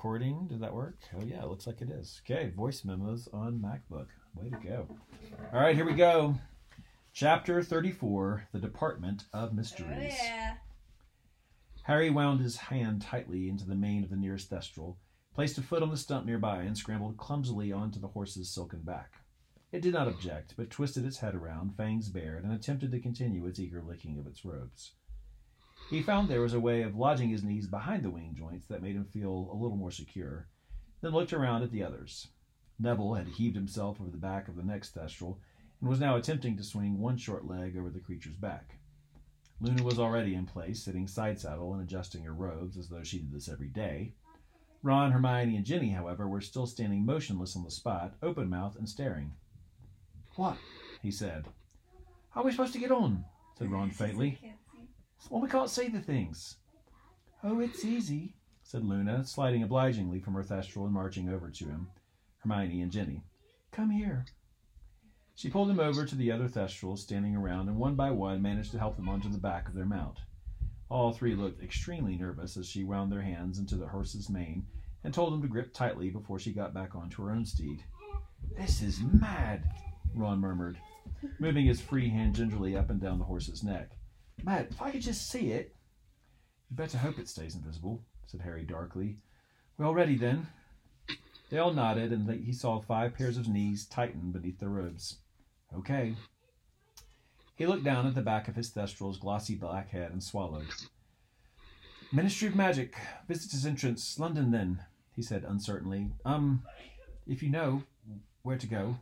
recording. Did that work? Oh, yeah, it looks like it is. Okay, voice memos on MacBook. Way to go. All right, here we go. Chapter 34 The Department of Mysteries. Oh, yeah. Harry wound his hand tightly into the mane of the nearest thestral, placed a foot on the stump nearby, and scrambled clumsily onto the horse's silken back. It did not object, but twisted its head around, fangs bared, and attempted to continue its eager licking of its robes. He found there was a way of lodging his knees behind the wing joints that made him feel a little more secure, then looked around at the others. Neville had heaved himself over the back of the next thestral and was now attempting to swing one short leg over the creature's back. Luna was already in place, sitting side saddle and adjusting her robes as though she did this every day. Ron, Hermione, and Ginny, however, were still standing motionless on the spot, open mouthed and staring. What? he said. How are we supposed to get on? said Ron faintly. Well, we can't see the things. Oh, it's easy, said Luna, sliding obligingly from her thestral and marching over to him, Hermione and Ginny. Come here. She pulled him over to the other thestrals standing around and one by one managed to help them onto the back of their mount. All three looked extremely nervous as she wound their hands into the horse's mane and told him to grip tightly before she got back onto her own steed. This is mad, Ron murmured, moving his free hand gingerly up and down the horse's neck. Mad, if I could just see it. You better hope it stays invisible, said Harry darkly. Well, ready then. They all nodded, and he saw five pairs of knees tighten beneath their robes. Okay. He looked down at the back of his thestral's glossy black head and swallowed. Ministry of Magic, visitors' entrance, London, then, he said uncertainly. Um, if you know where to go.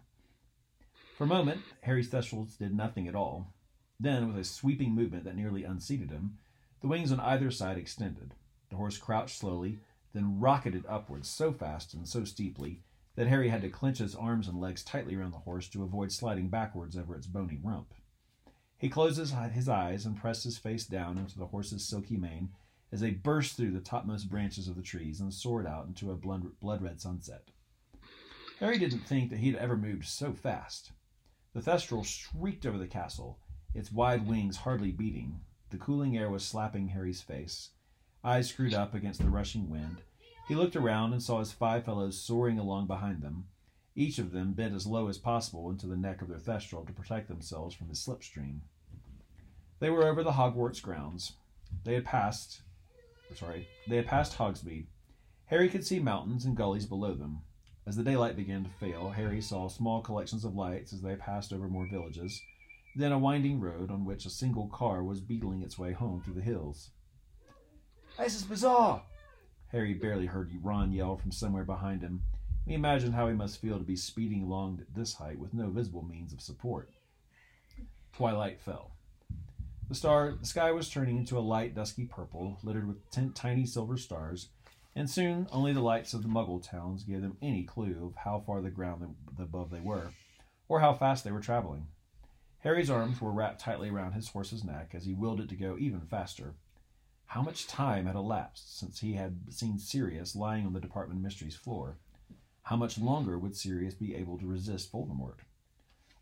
For a moment, Harry's thestrals did nothing at all. Then, with a sweeping movement that nearly unseated him, the wings on either side extended. The horse crouched slowly, then rocketed upwards so fast and so steeply that Harry had to clench his arms and legs tightly around the horse to avoid sliding backwards over its bony rump. He closed his, eyes and pressed his face down into the horse's silky mane as they burst through the topmost branches of the trees and soared out into a blood red sunset. Harry didn't think that he'd ever moved so fast. The Thestral shrieked over the castle, its wide wings hardly beating. The cooling air was slapping Harry's face. Eyes screwed up against the rushing wind, he looked around and saw his five fellows soaring along behind them, each of them bent as low as possible into the neck of their thestral to protect themselves from the slipstream. They were over the Hogwarts grounds. They had passed, sorry, they had passed Hogsmeade. Harry could see mountains and gullies below them. As the daylight began to fail, Harry saw small collections of lights as they passed over more villages, then a winding road on which a single car was beetling its way home through the hills. This is bizarre, Harry barely heard Ron yell from somewhere behind him. He imagined how he must feel to be speeding along at this height with no visible means of support. Twilight fell. The star, the sky was turning into a light, dusky purple, littered with tiny silver stars, and soon only the lights of the Muggle towns gave them any clue of how far the ground above they were, or how fast they were traveling. Harry's arms were wrapped tightly around his horse's neck as he willed it to go even faster. How much time had elapsed since he had seen Sirius lying on the Department of Mysteries floor? How much longer would Sirius be able to resist Voldemort?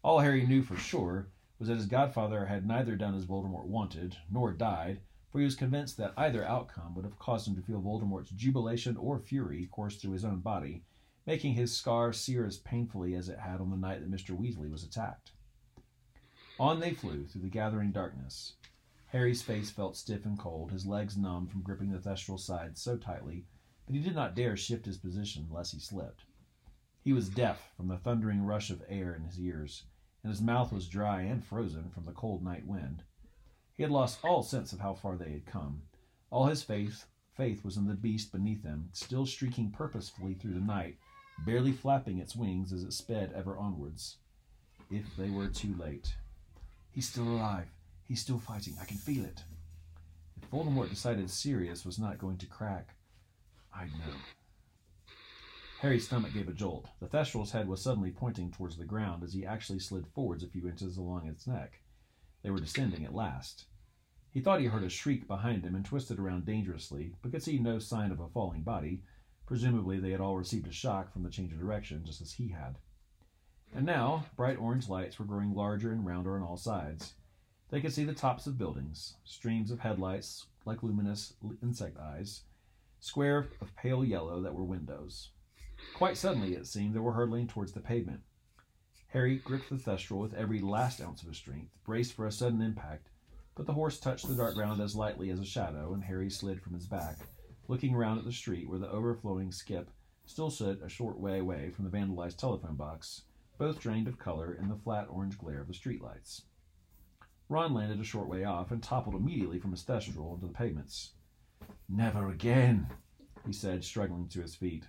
All Harry knew for sure was that his godfather had neither done as Voldemort wanted, nor died, for he was convinced that either outcome would have caused him to feel Voldemort's jubilation or fury course through his own body, making his scar sear as painfully as it had on the night that Mr. Weasley was attacked. On they flew through the gathering darkness. Harry's face felt stiff and cold, his legs numb from gripping the thestral sides so tightly that he did not dare shift his position lest he slipped. He was deaf from the thundering rush of air in his ears, and his mouth was dry and frozen from the cold night wind. He had lost all sense of how far they had come. All his faith faith was in the beast beneath them, still streaking purposefully through the night, barely flapping its wings as it sped ever onwards. If they were too late. He's still alive. He's still fighting. I can feel it. If Voldemort decided Sirius was not going to crack, I'd know. Harry's stomach gave a jolt. The Thestral's head was suddenly pointing towards the ground as he actually slid forwards a few inches along its neck. They were descending at last. He thought he heard a shriek behind him and twisted around dangerously, but could see no sign of a falling body. Presumably, they had all received a shock from the change of direction, just as he had. And now, bright orange lights were growing larger and rounder on all sides. They could see the tops of buildings, streams of headlights like luminous insect eyes, square of pale yellow that were windows. Quite suddenly, it seemed, they were hurtling towards the pavement. Harry gripped the thestral with every last ounce of his strength, braced for a sudden impact, but the horse touched the dark ground as lightly as a shadow, and Harry slid from his back, looking around at the street where the overflowing skip still stood a short way away from the vandalized telephone box, both drained of color in the flat orange glare of the streetlights. Ron landed a short way off and toppled immediately from his thestral onto the pavements. Never again, he said, struggling to his feet.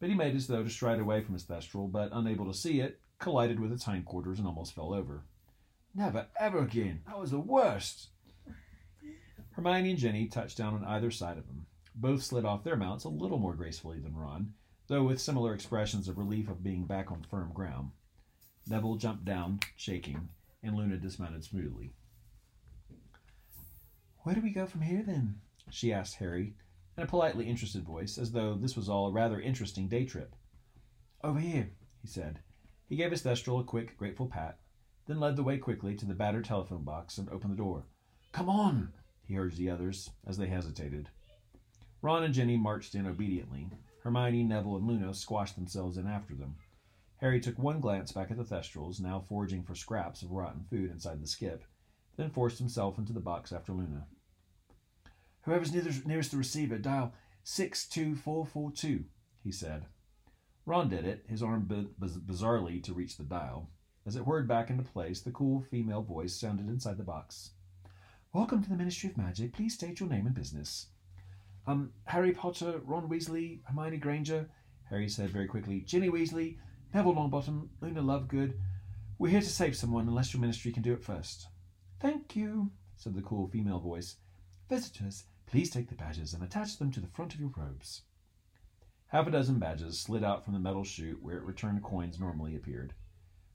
But he made as though to stride away from his thestral, but unable to see it, collided with its hindquarters and almost fell over. Never ever again. That was the worst. Hermione and Ginny touched down on either side of him. Both slid off their mounts a little more gracefully than Ron, though with similar expressions of relief of being back on firm ground. Neville jumped down, shaking, and Luna dismounted smoothly. Where do we go from here, then? she asked Harry, in a politely interested voice, as though this was all a rather interesting day trip. Over here, he said. He gave his thestral a quick, grateful pat, then led the way quickly to the battered telephone box and opened the door. Come on, he urged the others, as they hesitated. Ron and Ginny marched in obediently. Hermione, Neville, and Luna squashed themselves in after them. Harry took one glance back at the Thestrals, now foraging for scraps of rotten food inside the skip, then forced himself into the box after Luna. Whoever's nearest the receiver, dial 62442, he said. Ron did it, his arm bizarrely to reach the dial. As it whirred back into place, the cool female voice sounded inside the box. Welcome to the Ministry of Magic. Please state your name and business. Um, Harry Potter, Ron Weasley, Hermione Granger, Harry said very quickly. Ginny Weasley, Neville Longbottom, Luna Lovegood. We're here to save someone unless your ministry can do it first. Thank you, said the cool female voice. Visitors, please take the badges and attach them to the front of your robes. Half a dozen badges slid out from the metal chute where it returned coins normally appeared.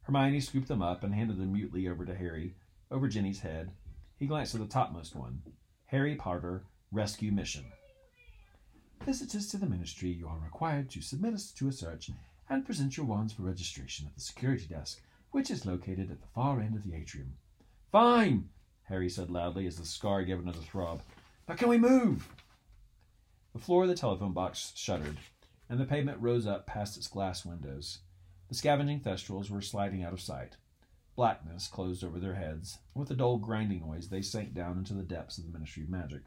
Hermione scooped them up and handed them mutely over to Harry, over Ginny's head. He glanced at the topmost one Harry Potter Rescue Mission. Visitors to the ministry, you are required to submit us to a search and present your wands for registration at the security desk, which is located at the far end of the atrium. Fine, Harry said loudly as the scar gave another throb. Now can we move? The floor of the telephone box shuddered, and the pavement rose up past its glass windows. The scavenging thestrals were sliding out of sight. Blackness closed over their heads, and with a dull grinding noise they sank down into the depths of the Ministry of Magic.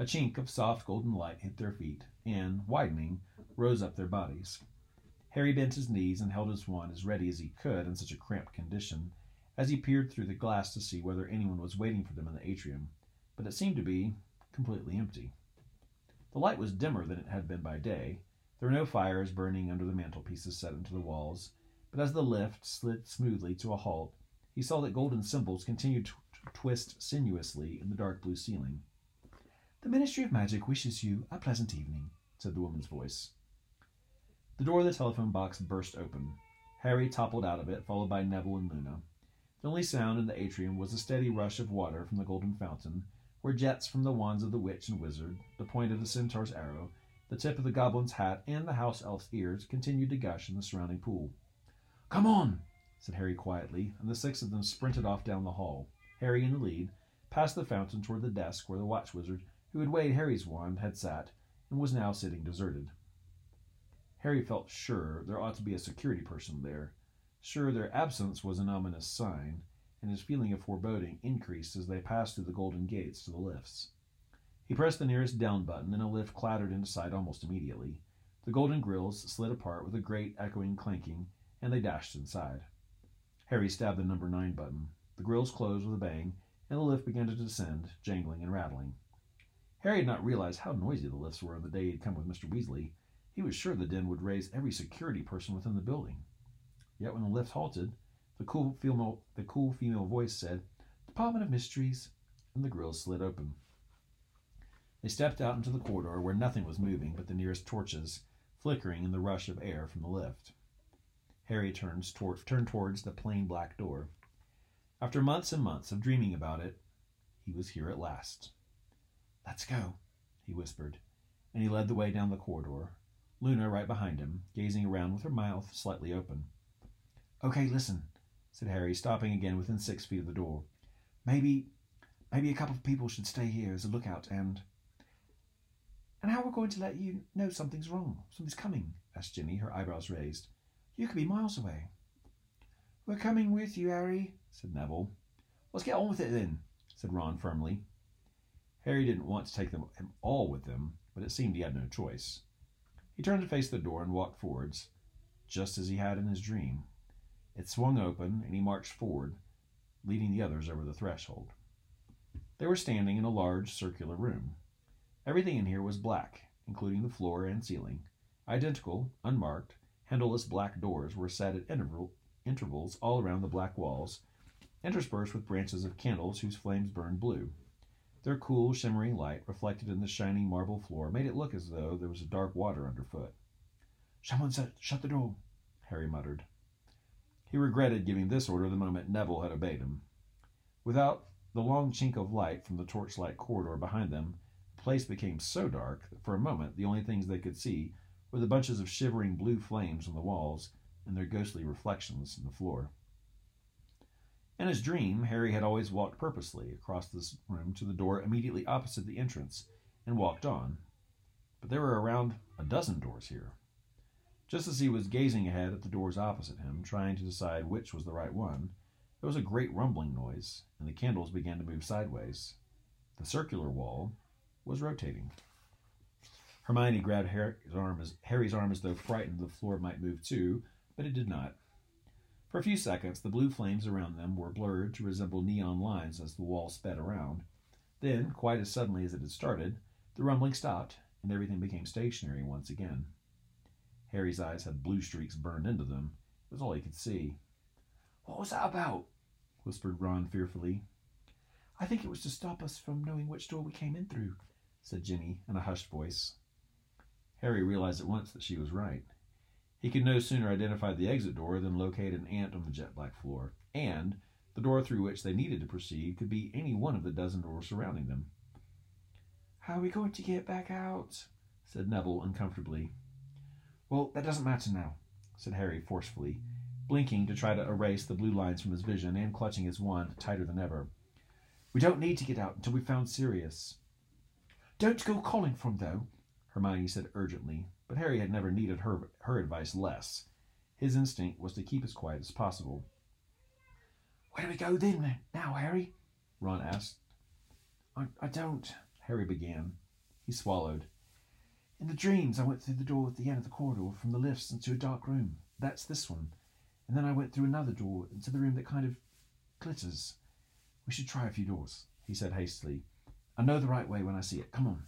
A chink of soft golden light hit their feet, and, widening, rose up their bodies. Harry bent his knees and held his wand as ready as he could in such a cramped condition, as he peered through the glass to see whether anyone was waiting for them in the atrium, but it seemed to be completely empty. The light was dimmer than it had been by day. There were no fires burning under the mantelpieces set into the walls, but as the lift slid smoothly to a halt, he saw that golden symbols continued to twist sinuously in the dark blue ceiling. The Ministry of Magic wishes you a pleasant evening, said the woman's voice. The door of the telephone box burst open. Harry toppled out of it, followed by Neville and Luna. The only sound in the atrium was a steady rush of water from the golden fountain, where jets from the wands of the witch and wizard, the point of the centaur's arrow, the tip of the goblin's hat, and the house elf's ears continued to gush in the surrounding pool. Come on, said Harry quietly, and the six of them sprinted off down the hall, Harry in the lead, past the fountain toward the desk where the watch wizard, who had weighed Harry's wand, had sat, and was now sitting deserted. Harry felt sure there ought to be a security person there, Sure, their absence was an ominous sign, and his feeling of foreboding increased as they passed through the golden gates to the lifts. He pressed the nearest down button, and a lift clattered into sight almost immediately. The golden grills slid apart with a great echoing clanking, and they dashed inside. Harry stabbed the number nine button. The grills closed with a bang, and the lift began to descend, jangling and rattling. Harry had not realized how noisy the lifts were on the day he had come with Mr. Weasley. He was sure the din would raise every security person within the building. Yet when the lift halted, the cool female, the cool female voice said, Department of Mysteries, and the grills slid open. They stepped out into the corridor where nothing was moving but the nearest torches, flickering in the rush of air from the lift. Harry turns toward, turned towards the plain black door. After months and months of dreaming about it, he was here at last. Let's go, he whispered, and he led the way down the corridor, Luna right behind him, gazing around with her mouth slightly open. Okay, listen, said Harry, stopping again within six feet of the door. Maybe, maybe a couple of people should stay here as a lookout and. And how are we going to let you know something's wrong, something's coming? asked Ginny, her eyebrows raised. You could be miles away. We're coming with you, Harry, said Neville. Let's get on with it then, said Ron firmly. Harry didn't want to take them all with him, but it seemed he had no choice. He turned to face the door and walked forwards, just as he had in his dream. It swung open, and he marched forward, leading the others over the threshold. They were standing in a large circular room. Everything in here was black, including the floor and ceiling. Identical, unmarked, handleless black doors were set at interval, intervals all around the black walls, interspersed with branches of candles whose flames burned blue. Their cool, shimmering light, reflected in the shining marble floor, made it look as though there was a dark water underfoot. Someone shut, shut the door, Harry muttered. He regretted giving this order the moment Neville had obeyed him. Without the long chink of light from the torchlight corridor behind them, the place became so dark that for a moment the only things they could see were the bunches of shivering blue flames on the walls and their ghostly reflections in the floor. In his dream, Harry had always walked purposely across this room to the door immediately opposite the entrance and walked on. But there were around a dozen doors here. Just as he was gazing ahead at the doors opposite him, trying to decide which was the right one, there was a great rumbling noise, and the candles began to move sideways. The circular wall was rotating. Hermione grabbed Harry's arm as, Harry's arm as though frightened the floor might move too, but it did not. For a few seconds, the blue flames around them were blurred to resemble neon lines as the wall sped around. Then, quite as suddenly as it had started, the rumbling stopped, and everything became stationary once again. Harry's eyes had blue streaks burned into them. It was all he could see. What was that about? whispered Ron fearfully. I think it was to stop us from knowing which door we came in through, said Ginny in a hushed voice. Harry realized at once that she was right. He could no sooner identify the exit door than locate an ant on the jet black floor, and the door through which they needed to proceed could be any one of the dozen doors surrounding them. How are we going to get back out? said Neville uncomfortably. Well, that doesn't matter now, said Harry forcefully, blinking to try to erase the blue lines from his vision and clutching his wand tighter than ever. We don't need to get out until we've found Sirius. Don't go calling for him, though, Hermione said urgently, but Harry had never needed her, her advice less. His instinct was to keep as quiet as possible. Where do we go then, now, Harry? Ron asked. I, I don't, Harry began. He swallowed. In the dreams, I went through the door at the end of the corridor from the lifts into a dark room. That's this one. And then I went through another door into the room that kind of glitters. We should try a few doors, he said hastily. I know the right way when I see it. Come on.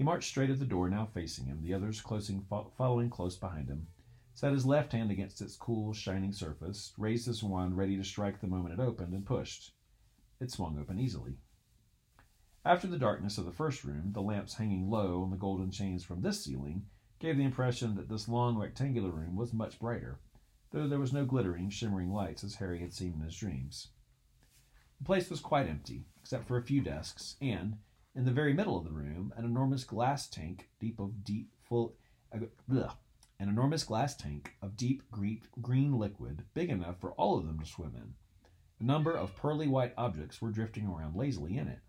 He marched straight at the door, now facing him, the others closing, following close behind him, set his left hand against its cool, shining surface, raised his wand ready to strike the moment it opened, and pushed. It swung open easily. After the darkness of the first room, the lamps hanging low on the golden chains from this ceiling gave the impression that this long rectangular room was much brighter, though there was no glittering, shimmering lights as Harry had seen in his dreams. The place was quite empty, except for a few desks, and, in the very middle of the room, an enormous glass tank, deep of deep full, uh, bleh, an enormous glass tank of deep green, green liquid, big enough for all of them to swim in. A number of pearly white objects were drifting around lazily in it.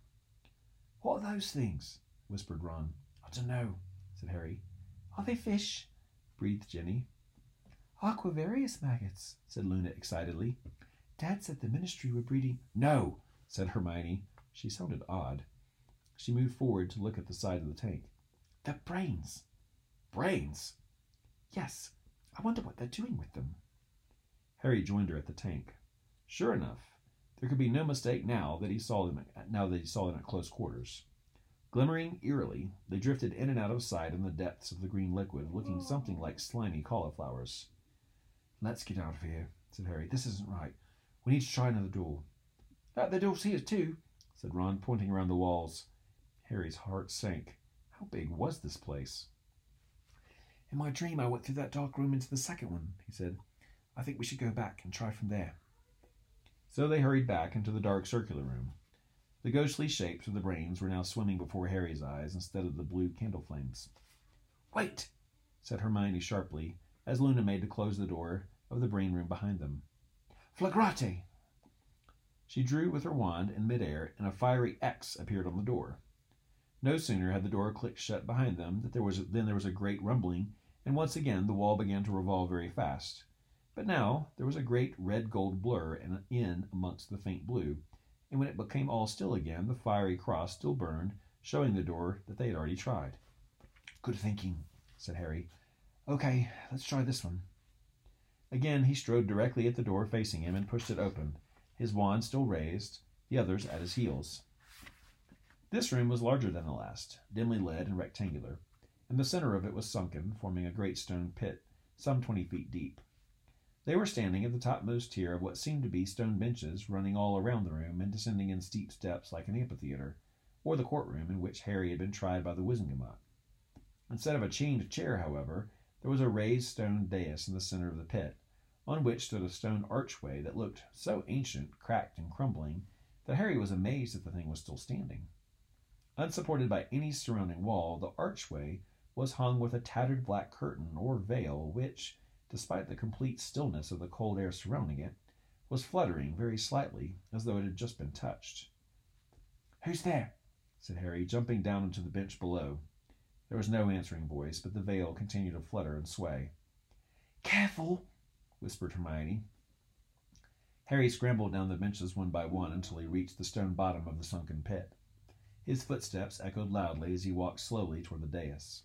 What are those things? whispered Ron. I don't know, said Harry. Are they fish? breathed Ginny. Aquavirius maggots, said Luna excitedly. Dad said the ministry were breeding. No, said Hermione. She sounded odd. She moved forward to look at the side of the tank. The brains. Brains? Yes. I wonder what they're doing with them. Harry joined her at the tank. Sure enough, there could be no mistake now that he saw them now that he saw them at close quarters. Glimmering eerily, they drifted in and out of sight in the depths of the green liquid, looking something like slimy cauliflowers. Let's get out of here, said Harry. This isn't right. We need to try another door. Uh, the door's here too, said Ron, pointing around the walls. Harry's heart sank. How big was this place? In my dream, I went through that dark room into the second one, he said. I think we should go back and try from there. So they hurried back into the dark circular room. The ghostly shapes of the brains were now swimming before Harry's eyes instead of the blue candle flames. Wait, said Hermione sharply, as Luna made to close the door of the brain room behind them. Flagrate! She drew with her wand in midair, and a fiery X appeared on the door. No sooner had the door clicked shut behind them that there was than there was a great rumbling, and once again the wall began to revolve very fast. But now there was a great red gold blur in, in amongst the faint blue, and when it became all still again, the fiery cross still burned, showing the door that they had already tried. Good thinking, said Harry. Okay, let's try this one. Again he strode directly at the door facing him and pushed it open, his wand still raised, the others at his heels. This room was larger than the last, dimly lit and rectangular, and the center of it was sunken, forming a great stone pit, some twenty feet deep. They were standing at the topmost tier of what seemed to be stone benches running all around the room and descending in steep steps like an amphitheater, or the courtroom in which Harry had been tried by the Wizengamot. Instead of a chained chair, however, there was a raised stone dais in the center of the pit, on which stood a stone archway that looked so ancient, cracked, and crumbling that Harry was amazed that the thing was still standing. Unsupported by any surrounding wall, the archway was hung with a tattered black curtain or veil, which, despite the complete stillness of the cold air surrounding it, was fluttering very slightly, as though it had just been touched. Who's there? said Harry, jumping down onto the bench below. There was no answering voice, but the veil continued to flutter and sway. Careful, whispered Hermione. Harry scrambled down the benches one by one until he reached the stone bottom of the sunken pit. His footsteps echoed loudly as he walked slowly toward the dais.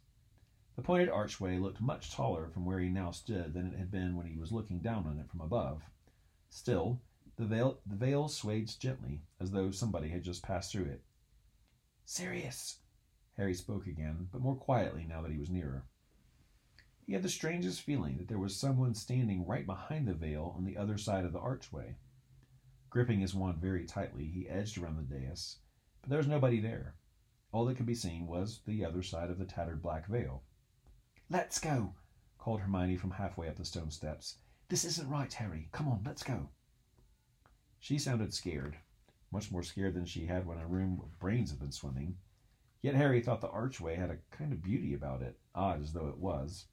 The pointed archway looked much taller from where he now stood than it had been when he was looking down on it from above. Still, the veil, the veil swayed gently, as though somebody had just passed through it. Sirius, Harry spoke again, but more quietly now that he was nearer. He had the strangest feeling that there was someone standing right behind the veil on the other side of the archway. Gripping his wand very tightly, he edged around the dais, but there was nobody there. All that could be seen was the other side of the tattered black veil. Let's go, called Hermione from halfway up the stone steps. This isn't right, Harry. Come on, let's go. She sounded scared, much more scared than she had when a room of brains had been swimming. Yet Harry thought the archway had a kind of beauty about it, odd as though it was.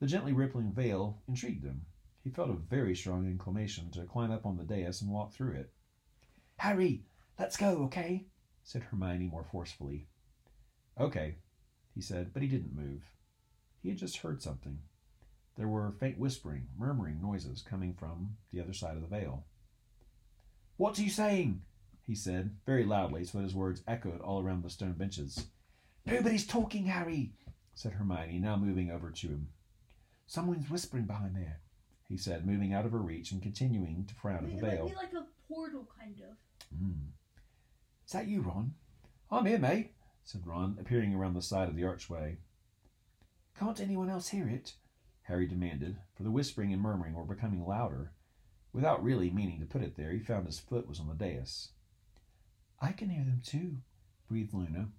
The gently rippling veil intrigued him. He felt a very strong inclination to climb up on the dais and walk through it. Harry, let's go, okay? Said Hermione more forcefully. Okay, he said, but he didn't move. He had just heard something. There were faint whispering, murmuring noises coming from the other side of the veil. What are you saying? he said, very loudly, so that his words echoed all around the stone benches. Nobody's talking, Harry, said Hermione, now moving over to him. Someone's whispering behind there, he said, moving out of her reach and continuing to frown at the veil. Like, like a portal, kind of. Mm. Is that you, Ron? I'm here, mate, said Ron, appearing around the side of the archway. Can't anyone else hear it? Harry demanded, for the whispering and murmuring were becoming louder. Without really meaning to put it there, he found his foot was on the dais. I can hear them too, breathed Luna,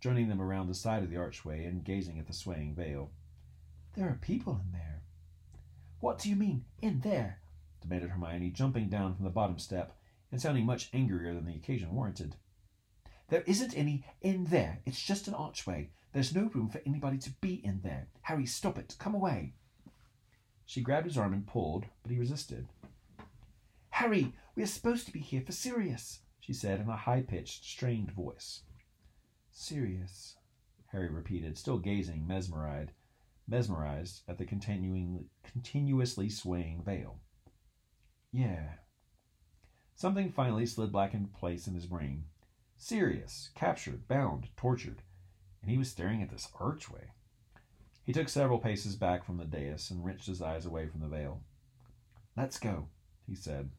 joining them around the side of the archway and gazing at the swaying veil. There are people in there. What do you mean, in there? demanded Hermione, jumping down from the bottom step and sounding much angrier than the occasion warranted. There isn't any in there. It's just an archway. There's no room for anybody to be in there. Harry, stop it. Come away. She grabbed his arm and pulled, but he resisted. Harry, we are supposed to be here for Sirius, she said in a high pitched, strained voice. Sirius, Harry repeated, still gazing, mesmerized, mesmerized at the continuing, continuously swaying veil. Yeah. Something finally slid back into place in his brain. Sirius, captured, bound, tortured, and he was staring at this archway. He took several paces back from the dais and wrenched his eyes away from the veil. Let's go, he said.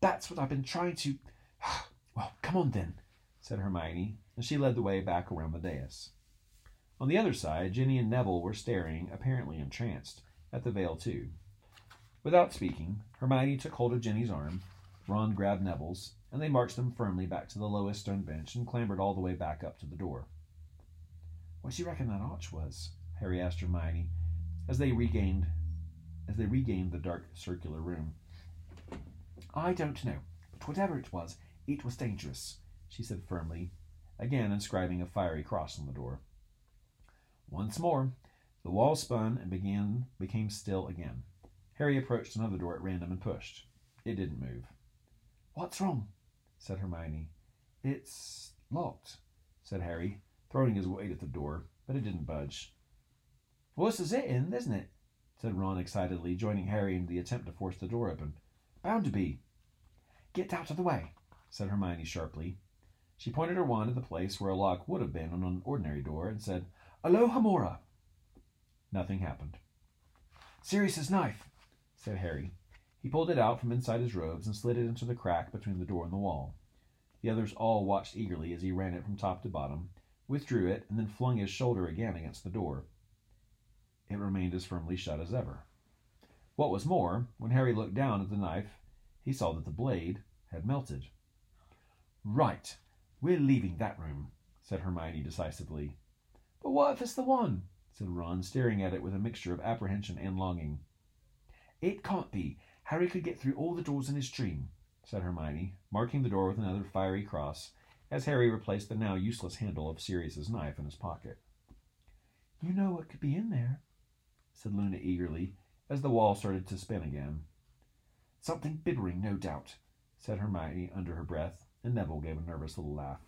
That's what I've been trying to. well, come on then, said Hermione, and she led the way back around the dais. On the other side, Ginny and Neville were staring, apparently entranced, at the veil too. Without speaking, Hermione took hold of Ginny's arm, Ron grabbed Neville's, and they marched them firmly back to the lowest stone bench and clambered all the way back up to the door. What do you reckon that arch was? Harry asked Hermione, as they regained as they regained the dark circular room. I don't know, but whatever it was, it was dangerous, she said firmly, again inscribing a fiery cross on the door. Once more, the wall spun and began became still again. Harry approached another door at random and pushed. It didn't move. What's wrong? Said Hermione. It's locked, said Harry, throwing his weight at the door, but it didn't budge. Well, this is it, in, isn't it? said Ron excitedly, joining Harry in the attempt to force the door open. Bound to be. Get out of the way, said Hermione sharply. She pointed her wand at the place where a lock would have been on an ordinary door and said, Alohomora. Nothing happened. Sirius's knife, said Harry. He pulled it out from inside his robes and slid it into the crack between the door and the wall. The others all watched eagerly as he ran it from top to bottom, withdrew it, and then flung his shoulder again against the door. It remained as firmly shut as ever. What was more, when Harry looked down at the knife, he saw that the blade had melted. Right, we're leaving that room, said Hermione decisively. But what if it's the one? said Ron, staring at it with a mixture of apprehension and longing. It can't be. Harry could get through all the doors in his dream, said Hermione, marking the door with another fiery cross, as Harry replaced the now useless handle of Sirius's knife in his pocket. You know what could be in there, said Luna eagerly, as the wall started to spin again. Something blibbering, no doubt, said Hermione under her breath, and Neville gave a nervous little laugh.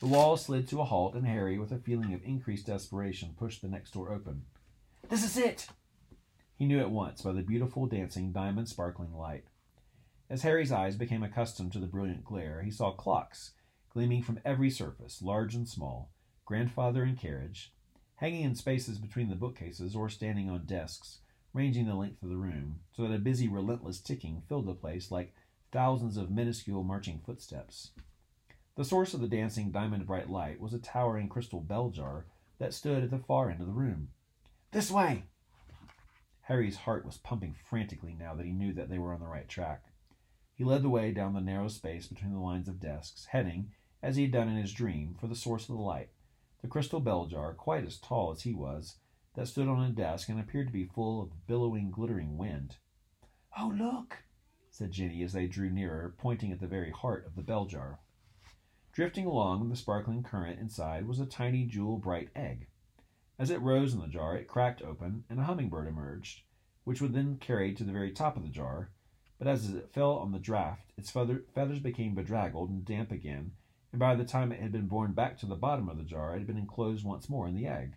The wall slid to a halt, and Harry, with a feeling of increased desperation, pushed the next door open. This is it! He knew at once by the beautiful, dancing, diamond sparkling light. As Harry's eyes became accustomed to the brilliant glare, he saw clocks gleaming from every surface, large and small, grandfather and carriage, hanging in spaces between the bookcases or standing on desks, ranging the length of the room, so that a busy, relentless ticking filled the place like thousands of minuscule marching footsteps. The source of the dancing diamond bright light was a towering crystal bell jar that stood at the far end of the room. This way! Harry's heart was pumping frantically now that he knew that they were on the right track. He led the way down the narrow space between the lines of desks, heading, as he had done in his dream, for the source of the light, the crystal bell jar, quite as tall as he was, that stood on a desk and appeared to be full of billowing, glittering wind. Oh, look! said Ginny as they drew nearer, pointing at the very heart of the bell jar. Drifting along the sparkling current inside was a tiny jewel bright egg. As it rose in the jar, it cracked open, and a hummingbird emerged, which was then carried to the very top of the jar. But as it fell on the draught, its feather, feathers became bedraggled and damp again, and by the time it had been borne back to the bottom of the jar, it had been enclosed once more in the egg.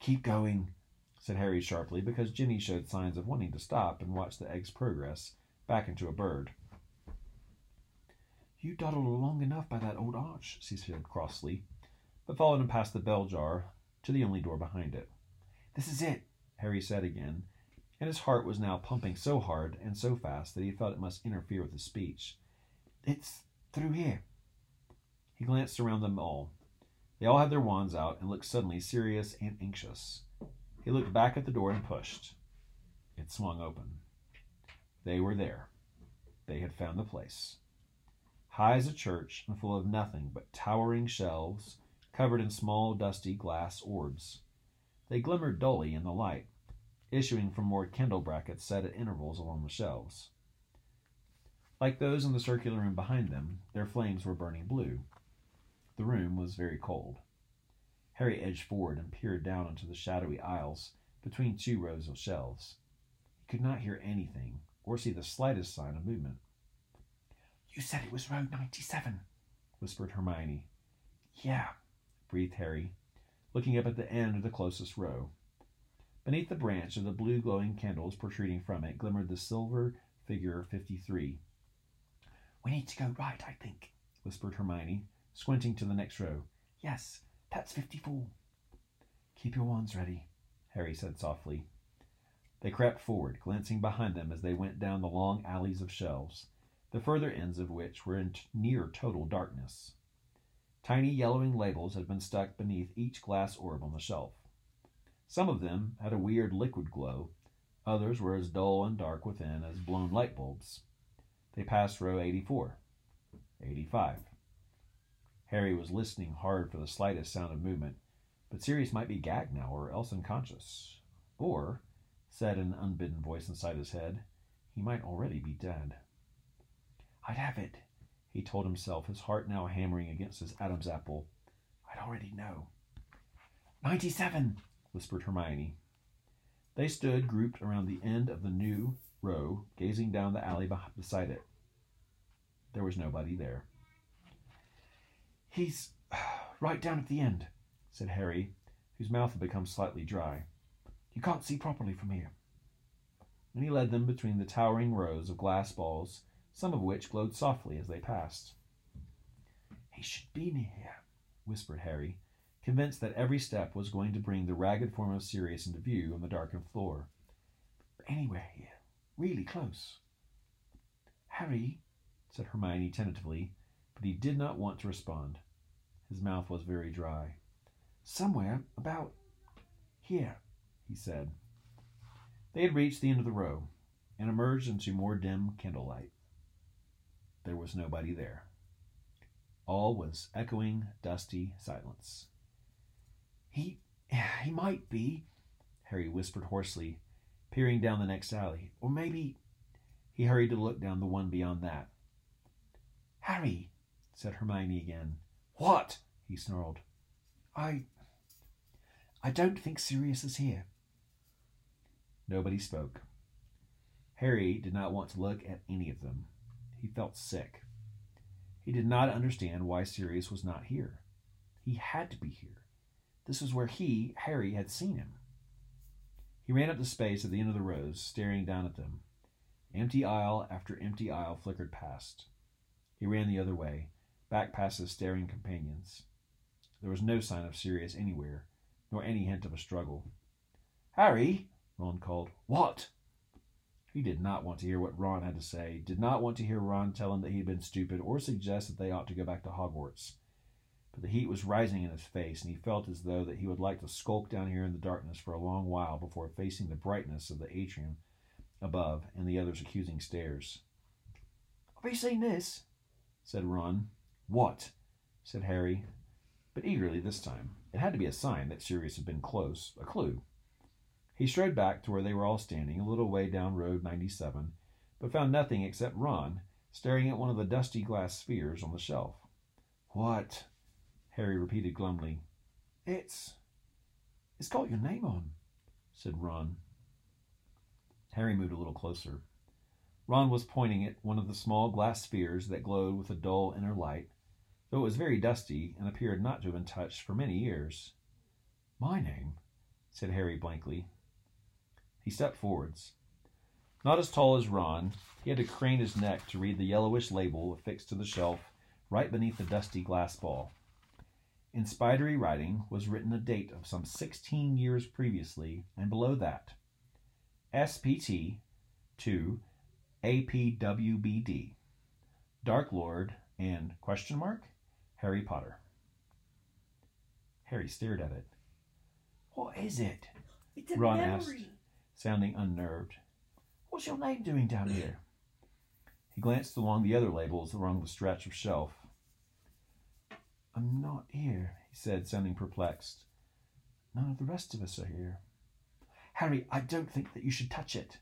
Keep going, said Harry sharply, because Ginny showed signs of wanting to stop and watch the egg's progress back into a bird. You dawdled along enough by that old arch, she said crossly, but followed him past the bell jar to the only door behind it. This is it, Harry said again, and his heart was now pumping so hard and so fast that he felt it must interfere with his speech. It's through here. He glanced around them all. They all had their wands out and looked suddenly serious and anxious. He looked back at the door and pushed. It swung open. They were there. They had found the place. High as a church and full of nothing but towering shelves covered in small, dusty glass orbs. They glimmered dully in the light, issuing from more candle brackets set at intervals along the shelves. Like those in the circular room behind them, their flames were burning blue. The room was very cold. Harry edged forward and peered down into the shadowy aisles between two rows of shelves. He could not hear anything or see the slightest sign of movement. You said it was row 97, whispered Hermione. Yeah, breathed Harry, looking up at the end of the closest row. Beneath the branch of the blue glowing candles protruding from it glimmered the silver figure 53. We need to go right, I think, whispered Hermione, squinting to the next row. Yes, that's 54. Keep your wands ready, Harry said softly. They crept forward, glancing behind them as they went down the long alleys of shelves, the further ends of which were in near total darkness. Tiny yellowing labels had been stuck beneath each glass orb on the shelf. Some of them had a weird liquid glow, others were as dull and dark within as blown light bulbs. They passed row 84, 85. Harry was listening hard for the slightest sound of movement, but Sirius might be gagged now or else unconscious. Or, said an unbidden voice inside his head, he might already be dead. I'd have it, he told himself, his heart now hammering against his Adam's apple. I'd already know. Ninety-seven, whispered Hermione. They stood grouped around the end of the new row, gazing down the alley beside it. There was nobody there. He's right down at the end, said Harry, whose mouth had become slightly dry. You can't see properly from here. And he led them between the towering rows of glass balls, some of which glowed softly as they passed. He should be near here, whispered Harry, convinced that every step was going to bring the ragged form of Sirius into view on the darkened floor. Anywhere here, really close. Harry, said Hermione tentatively, but he did not want to respond. His mouth was very dry. Somewhere about here, he said. They had reached the end of the row and emerged into more dim candlelight. There was nobody there. All was echoing, dusty silence. He he might be, Harry whispered hoarsely, peering down the next alley. Or maybe he hurried to look down the one beyond that. Harry, said Hermione again. What? he snarled. I I don't think Sirius is here. Nobody spoke. Harry did not want to look at any of them. He felt sick. He did not understand why Sirius was not here. He had to be here. This was where he, Harry, had seen him. He ran up the space at the end of the rows, staring down at them. Empty aisle after empty aisle flickered past. He ran the other way, back past his staring companions. There was no sign of Sirius anywhere, nor any hint of a struggle. Harry, Ron called. What? He did not want to hear what Ron had to say, did not want to hear Ron tell him that he had been stupid or suggest that they ought to go back to Hogwarts. But the heat was rising in his face, and he felt as though that he would like to skulk down here in the darkness for a long while before facing the brightness of the atrium above and the others' accusing stares. Have you seen this? said Ron. What? said Harry, but eagerly this time. It had to be a sign that Sirius had been close, a clue. He strode back to where they were all standing, a little way down Road 97, but found nothing except Ron, staring at one of the dusty glass spheres on the shelf. What? Harry repeated glumly. It's. It's got your name on, said Ron. Harry moved a little closer. Ron was pointing at one of the small glass spheres that glowed with a dull inner light, though it was very dusty and appeared not to have been touched for many years. My name, said Harry blankly. He stepped forwards. Not as tall as Ron, he had to crane his neck to read the yellowish label affixed to the shelf right beneath the dusty glass ball. In spidery writing was written a date of some sixteen years previously, and below that, SPT to APWBD, Dark Lord and question mark Harry Potter. Harry stared at it. What is it? Ron memory. asked, sounding unnerved. What's your name doing down here? He glanced along the other labels along the stretch of shelf. I'm not here, he said, sounding perplexed. None of the rest of us are here. Harry, I don't think that you should touch it,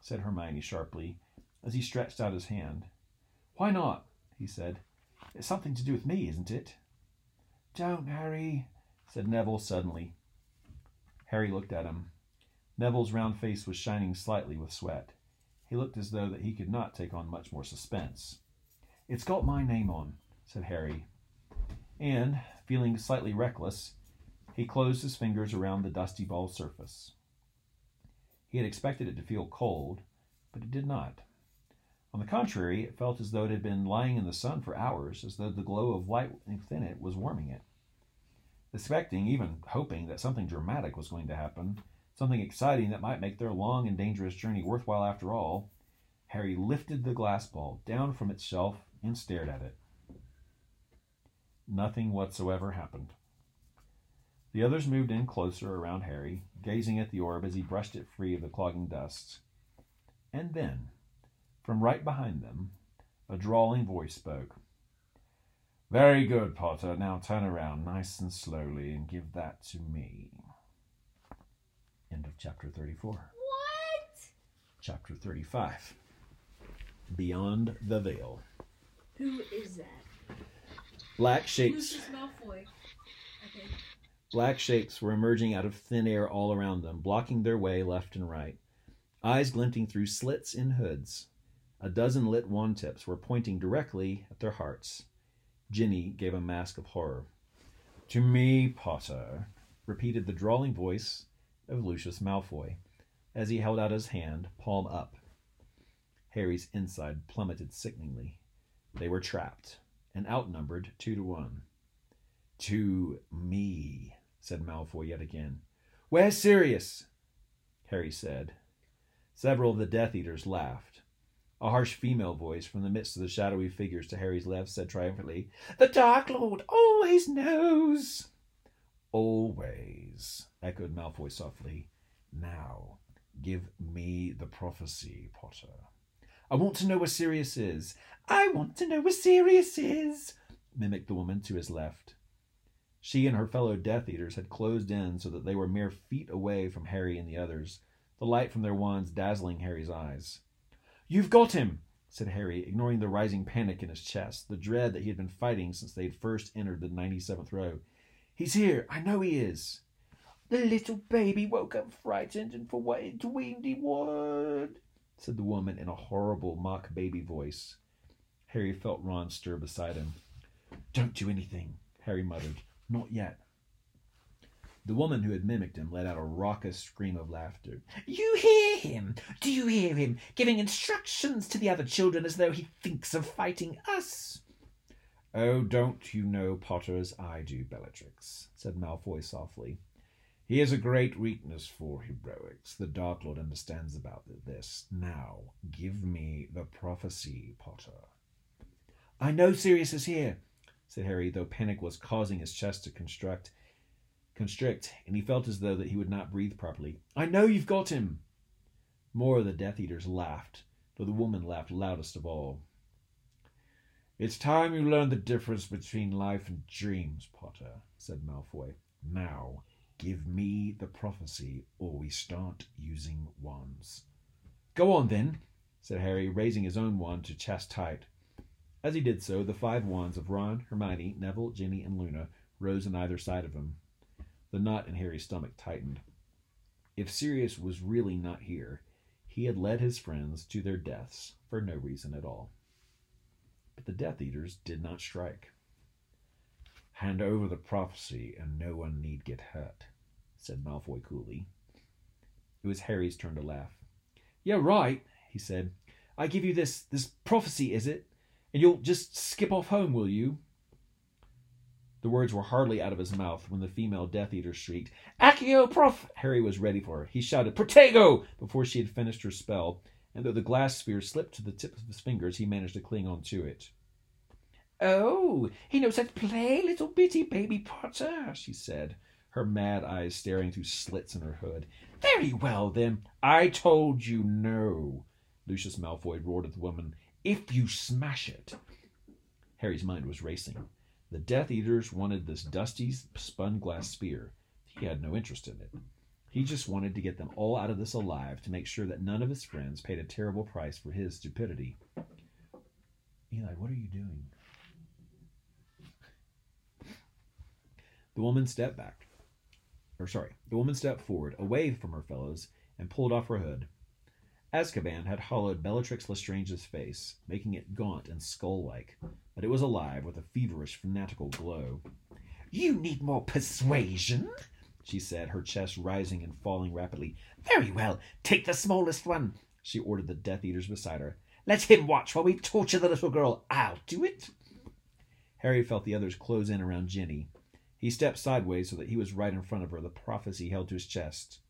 said Hermione sharply, as he stretched out his hand. Why not? he said. It's something to do with me, isn't it? Don't, Harry, said Neville suddenly. Harry looked at him. Neville's round face was shining slightly with sweat. He looked as though that he could not take on much more suspense. It's got my name on, said Harry. And, feeling slightly reckless, he closed his fingers around the dusty ball surface. He had expected it to feel cold, but it did not. On the contrary, it felt as though it had been lying in the sun for hours, as though the glow of light within it was warming it. Expecting, even hoping, that something dramatic was going to happen, something exciting that might make their long and dangerous journey worthwhile after all, Harry lifted the glass ball down from its shelf and stared at it. Nothing whatsoever happened. The others moved in closer around Harry, gazing at the orb as he brushed it free of the clogging dust. And then, from right behind them, a drawling voice spoke. Very good, Potter. Now turn around nice and slowly and give that to me. End of chapter 34. What? Chapter 35. Beyond the Veil. Who is that? Black shapes. Lucius Malfoy. Okay. Black shapes were emerging out of thin air all around them, blocking their way left and right. Eyes glinting through slits in hoods. A dozen lit wand tips were pointing directly at their hearts. Ginny gave a mask of horror. To me, Potter, repeated the drawling voice of Lucius Malfoy, as he held out his hand, palm up. Harry's inside plummeted sickeningly. They were trapped and outnumbered two to one. To me, said Malfoy yet again. Where's Sirius? Harry said. Several of the Death Eaters laughed. A harsh female voice from the midst of the shadowy figures to Harry's left said triumphantly, The Dark Lord always knows. Always, echoed Malfoy softly. Now, give me the prophecy, Potter. I want to know where Sirius is. I want to know where Sirius is, mimicked the woman to his left. She and her fellow Death Eaters had closed in so that they were mere feet away from Harry and the others, the light from their wands dazzling Harry's eyes. You've got him, said Harry, ignoring the rising panic in his chest, the dread that he had been fighting since they had first entered the 97th row. He's here. I know he is. The little baby woke up frightened and for what it dreamed he would, said the woman in a horrible mock baby voice. Harry felt Ron stir beside him. Don't do anything, Harry muttered. Not yet. The woman who had mimicked him let out a raucous scream of laughter. You hear him? Do you hear him giving instructions to the other children as though he thinks of fighting us? Oh, don't you know Potter as I do, Bellatrix, said Malfoy softly. He has a great weakness for heroics. The Dark Lord understands about this. Now, give me the prophecy, Potter. I know Sirius is here, said Harry, though panic was causing his chest to constrict, constrict, and he felt as though that he would not breathe properly. I know you've got him. More of the Death Eaters laughed, though the woman laughed loudest of all. It's time you learned the difference between life and dreams, Potter, said Malfoy. Now, give me the prophecy, or we start using wands. Go on, then, said Harry, raising his own wand to chest height. As he did so, the five wands of Ron, Hermione, Neville, Ginny, and Luna rose on either side of him. The knot in Harry's stomach tightened. If Sirius was really not here, he had led his friends to their deaths for no reason at all. But the Death Eaters did not strike. Hand over the prophecy, and no one need get hurt, said Malfoy coolly. It was Harry's turn to laugh. Yeah, right, he said. I give you this this prophecy, is it? And you'll just skip off home, will you? The words were hardly out of his mouth when the female Death Eater shrieked, Accio Prof! Harry was ready for her. He shouted, Protego! before she had finished her spell, and though the glass sphere slipped to the tip of his fingers, he managed to cling on to it. Oh, he knows how to play, little bitty baby Potter, she said, her mad eyes staring through slits in her hood. Very well, then. I told you no, Lucius Malfoy roared at the woman. If you smash it. Harry's mind was racing. The Death Eaters wanted this dusty, spun glass spear. He had no interest in it. He just wanted to get them all out of this alive to make sure that none of his friends paid a terrible price for his stupidity. Eli, what are you doing? The woman stepped back. Or, sorry, the woman stepped forward, away from her fellows, and pulled off her hood. Azkaban had hollowed Bellatrix Lestrange's face, making it gaunt and skull like, but it was alive with a feverish, fanatical glow. You need more persuasion, she said, her chest rising and falling rapidly. Very well, take the smallest one, she ordered the Death Eaters beside her. Let him watch while we torture the little girl. I'll do it. Harry felt the others close in around Ginny. He stepped sideways so that he was right in front of her, the prophecy held to his chest.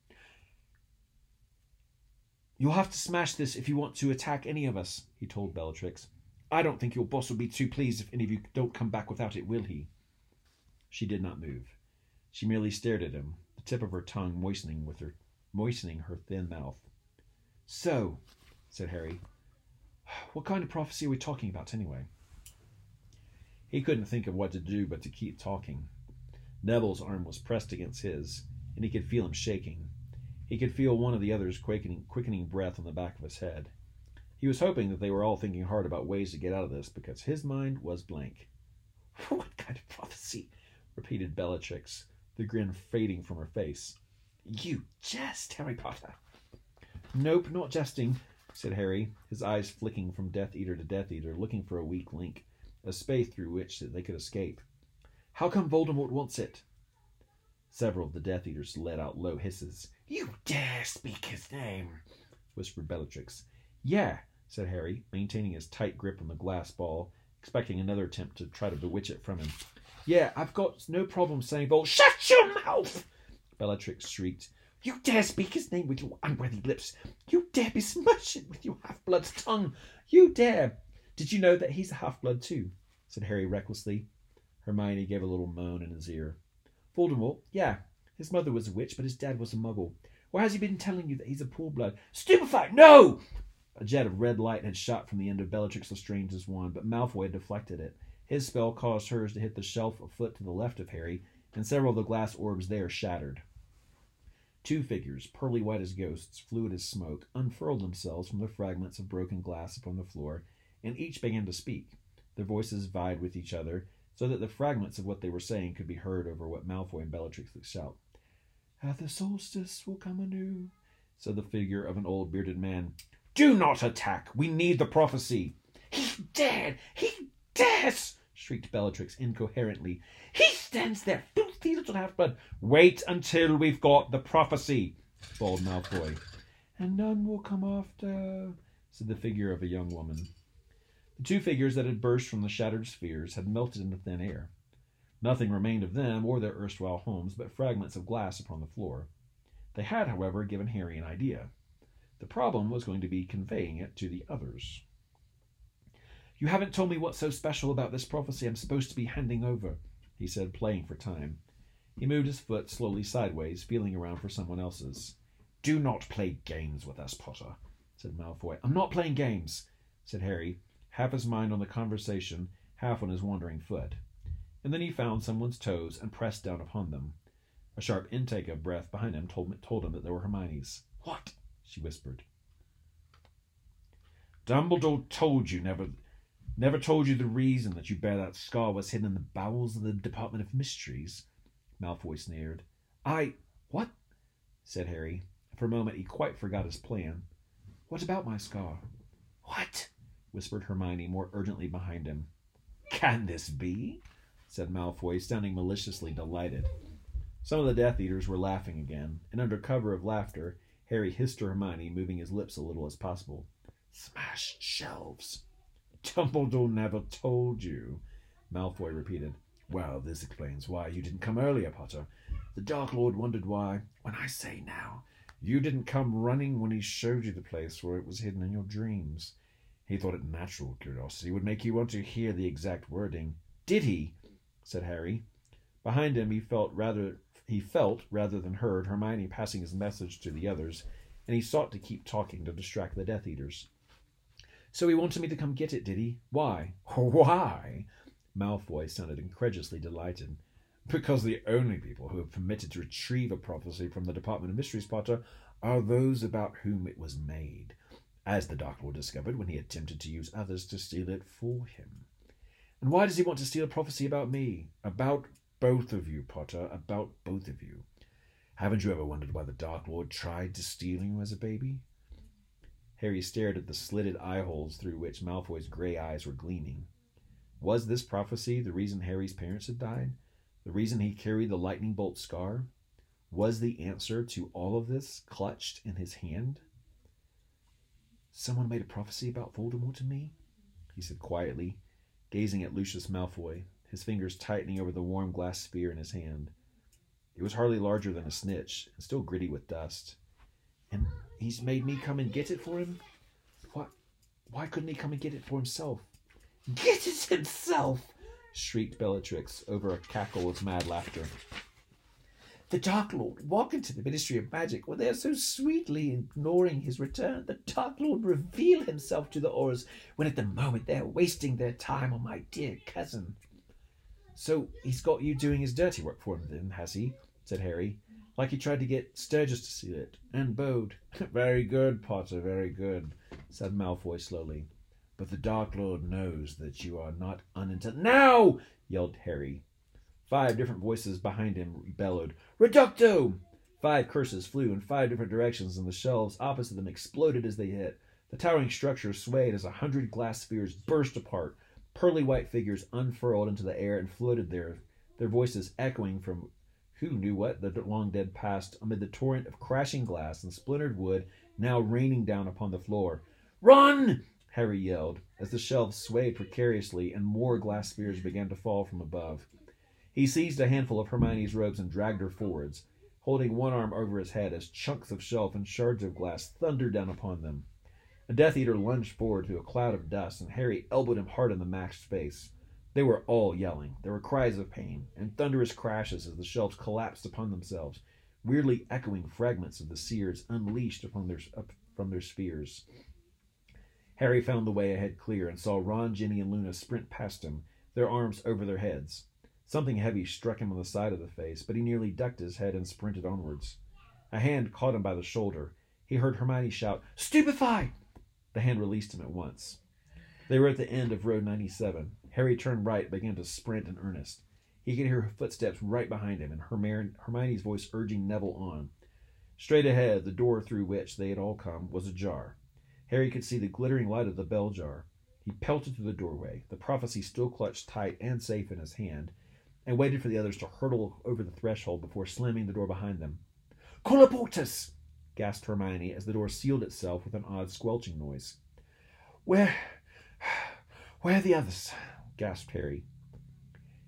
You'll have to smash this if you want to attack any of us, he told Bellatrix. I don't think your boss will be too pleased if any of you don't come back without it, will he? She did not move. She merely stared at him, the tip of her tongue moistening with her moistening her thin mouth. So, said Harry, what kind of prophecy are we talking about anyway? He couldn't think of what to do but to keep talking. Neville's arm was pressed against his, and he could feel him shaking. He could feel one of the others quickening, quickening breath on the back of his head. He was hoping that they were all thinking hard about ways to get out of this because his mind was blank. what kind of prophecy? repeated Bellatrix, the grin fading from her face. You jest, Harry Potter. Nope, not jesting, said Harry, his eyes flicking from Death Eater to Death Eater, looking for a weak link, a space through which they could escape. How come Voldemort wants it? Several of the Death Eaters let out low hisses. You dare speak his name? whispered Bellatrix. Yeah, said Harry, maintaining his tight grip on the glass ball, expecting another attempt to try to bewitch it from him. Yeah, I've got no problem saying Vol. Shut your mouth! Bellatrix shrieked. You dare speak his name with your unworthy lips. You dare besmirch it with your half blood tongue. You dare! Did you know that he's a half-blood too? said Harry recklessly. Hermione gave a little moan in his ear. Voldemort, yeah, his mother was a witch, but his dad was a muggle. Why has he been telling you that he's a pure-blood? Stupefied! No! A jet of red light had shot from the end of Bellatrix Lestrange's wand, but Malfoy had deflected it. His spell caused hers to hit the shelf a foot to the left of Harry, and several of the glass orbs there shattered. Two figures, pearly white as ghosts, fluid as smoke, unfurled themselves from the fragments of broken glass upon the floor, and each began to speak. Their voices vied with each other, so that the fragments of what they were saying could be heard over what Malfoy and Bellatrix would shout. At the solstice will come anew, said the figure of an old bearded man. Do not attack! We need the prophecy! He dared! He dares! Shrieked Bellatrix incoherently. He stands there, filthy little half-blood. Wait until we've got the prophecy, bawled Malfoy. And none will come after, said the figure of a young woman. The two figures that had burst from the shattered spheres had melted into thin air. Nothing remained of them or their erstwhile homes but fragments of glass upon the floor. They had, however, given Harry an idea. The problem was going to be conveying it to the others. You haven't told me what's so special about this prophecy I'm supposed to be handing over, he said, playing for time. He moved his foot slowly sideways, feeling around for someone else's. Do not play games with us, Potter, said Malfoy. I'm not playing games, said Harry, half his mind on the conversation, half on his wandering foot. And then he found someone's toes and pressed down upon them. A sharp intake of breath behind him told, told him that they were Hermione's. What? she whispered. Dumbledore told you never never told you the reason that you bear that scar was hidden in the bowels of the Department of Mysteries, Malfoy sneered. I what? said Harry. For a moment he quite forgot his plan. What about my scar? What? whispered Hermione more urgently behind him. Can this be? said Malfoy, sounding maliciously delighted. Some of the Death Eaters were laughing again, and under cover of laughter, Harry hissed to Hermione, moving his lips a little as possible. Smashed shelves. Dumbledore never told you, Malfoy repeated. Well, this explains why you didn't come earlier, Potter. The Dark Lord wondered why, when I say now, you didn't come running when he showed you the place where it was hidden in your dreams. He thought it natural curiosity would make you want to hear the exact wording. Did he? said Harry. Behind him he felt rather he felt rather than heard Hermione passing his message to the others, and he sought to keep talking to distract the Death Eaters. So he wanted me to come get it, did he? Why? Why? Malfoy sounded incredulously delighted. Because the only people who are permitted to retrieve a prophecy from the Department of Mysteries, Potter, are those about whom it was made, as the Dark Lord discovered when he attempted to use others to steal it for him. And why does he want to steal a prophecy about me? About both of you, Potter, about both of you. Haven't you ever wondered why the Dark Lord tried to steal you as a baby? Harry stared at the slitted eye holes through which Malfoy's gray eyes were gleaming. Was this prophecy the reason Harry's parents had died? The reason he carried the lightning bolt scar? Was the answer to all of this clutched in his hand? Someone made a prophecy about Voldemort to me, he said quietly, gazing at Lucius Malfoy, his fingers tightening over the warm glass sphere in his hand. It was hardly larger than a snitch, and still gritty with dust. And he's made me come and get it for him? Why, why couldn't he come and get it for himself? Get it himself! shrieked Bellatrix over a cackle of mad laughter. The Dark Lord walk into the Ministry of Magic when they are so sweetly ignoring his return. The Dark Lord reveal himself to the Aurors when at the moment they are wasting their time on my dear cousin. So he's got you doing his dirty work for him, then, has he? said Harry. Like he tried to get Sturgis to see it, and Bode. very good, Potter, very good, said Malfoy slowly. But the Dark Lord knows that you are not unintelligent. Now! yelled Harry. Five different voices behind him bellowed, Reducto! Five curses flew in five different directions, and the shelves opposite them exploded as they hit. The towering structure swayed as a hundred glass spheres burst apart. Pearly white figures unfurled into the air and floated there, their voices echoing from who knew what the long dead past amid the torrent of crashing glass and splintered wood now raining down upon the floor. Run! Harry yelled as the shelves swayed precariously and more glass spears began to fall from above. He seized a handful of Hermione's robes and dragged her forwards, holding one arm over his head as chunks of shelf and shards of glass thundered down upon them. A Death Eater lunged forward through a cloud of dust, and Harry elbowed him hard in the maxed face. They were all yelling. There were cries of pain and thunderous crashes as the shelves collapsed upon themselves, weirdly echoing fragments of the seers unleashed upon their, up from their spheres. Harry found the way ahead clear and saw Ron, Ginny, and Luna sprint past him, their arms over their heads. Something heavy struck him on the side of the face, but he nearly ducked his head and sprinted onwards. A hand caught him by the shoulder. He heard Hermione shout, Stupefy! The hand released him at once. They were at the end of Road 97. Harry turned right and began to sprint in earnest. He could hear footsteps right behind him and Hermione's voice urging Neville on. Straight ahead, the door through which they had all come was ajar. Harry could see the glittering light of the bell jar. He pelted through the doorway, the prophecy still clutched tight and safe in his hand, and waited for the others to hurtle over the threshold before slamming the door behind them. Colloportus! gasped Hermione as the door sealed itself with an odd squelching noise. Where. where are the others? Gasped Harry.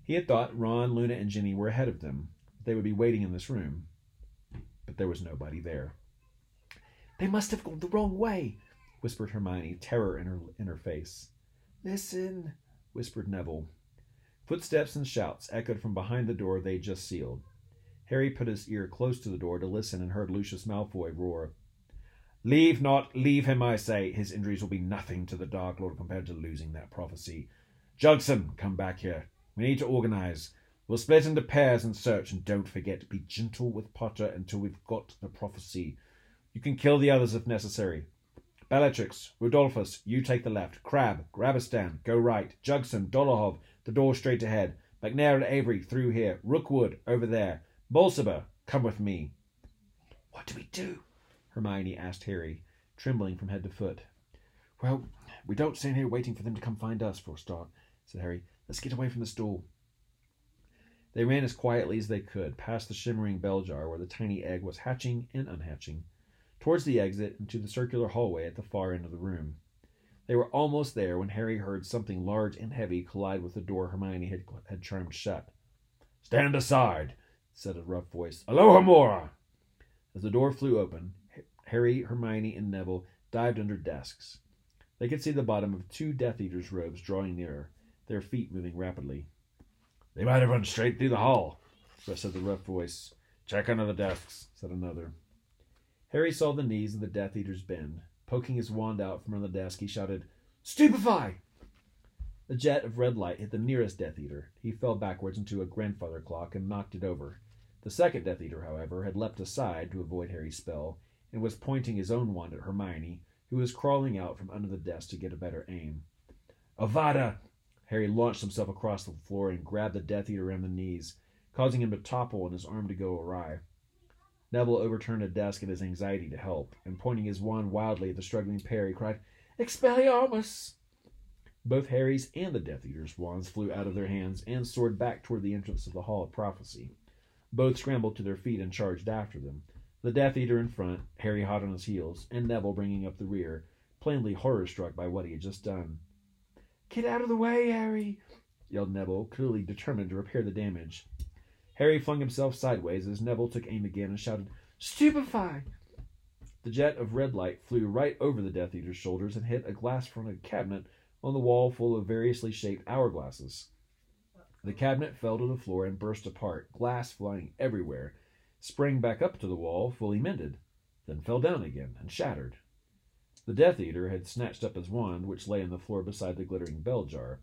He had thought Ron, Luna, and Ginny were ahead of them. They would be waiting in this room. But there was nobody there. They must have gone the wrong way, whispered Hermione, terror in her, in her face. Listen, whispered Neville. Footsteps and shouts echoed from behind the door they just sealed. Harry put his ear close to the door to listen and heard Lucius Malfoy roar. Leave not, leave him, I say. His injuries will be nothing to the Dark Lord compared to losing that prophecy. Jugson, come back here. We need to organize. We'll split into pairs and search, and don't forget, be gentle with Potter until we've got the prophecy. You can kill the others if necessary. Bellatrix, Rodolphus, you take the left. Crabbe, Rabastan, go right. Jugson, Dolohov, the door straight ahead. Macnair and Avery through here. Rookwood, over there. Bolsover, come with me. What do we do? Hermione asked Harry, trembling from head to foot. Well, we don't stand here waiting for them to come find us, for a start, said Harry. Let's get away from this door. They ran as quietly as they could, past the shimmering bell jar where the tiny egg was hatching and unhatching, towards the exit into the circular hallway at the far end of the room. They were almost there when Harry heard something large and heavy collide with the door Hermione had, had charmed shut. Stand aside, said a rough voice. Alohomora! As the door flew open, Harry, Hermione, and Neville dived under desks. They could see the bottom of two Death Eater's robes drawing nearer, their feet moving rapidly. They might have run straight through the hall, said the rough voice. Check under the desks, said another. Harry saw the knees of the Death Eaters bend. Poking his wand out from under the desk, he shouted, Stupefy! A jet of red light hit the nearest Death Eater. He fell backwards into a grandfather clock and knocked it over. The second Death Eater, however, had leapt aside to avoid Harry's spell and was pointing his own wand at Hermione, who was crawling out from under the desk to get a better aim. Avada! Harry launched himself across the floor and grabbed the Death Eater around the knees, causing him to topple and his arm to go awry. Neville overturned a desk in his anxiety to help, and pointing his wand wildly at the struggling pair, he cried, Expelliarmus! Both Harry's and the Death Eater's wands flew out of their hands and soared back toward the entrance of the Hall of Prophecy. Both scrambled to their feet and charged after them, the Death Eater in front, Harry hot on his heels, and Neville bringing up the rear, plainly horror struck by what he had just done. Get out of the way, Harry! yelled Neville, clearly determined to repair the damage. Harry flung himself sideways as Neville took aim again and shouted, Stupefy! The jet of red light flew right over the Death Eater's shoulders and hit a glass fronted cabinet on the wall full of variously shaped hourglasses. The cabinet fell to the floor and burst apart, glass flying everywhere, sprang back up to the wall, fully mended, then fell down again and shattered. The Death Eater had snatched up his wand, which lay on the floor beside the glittering bell jar.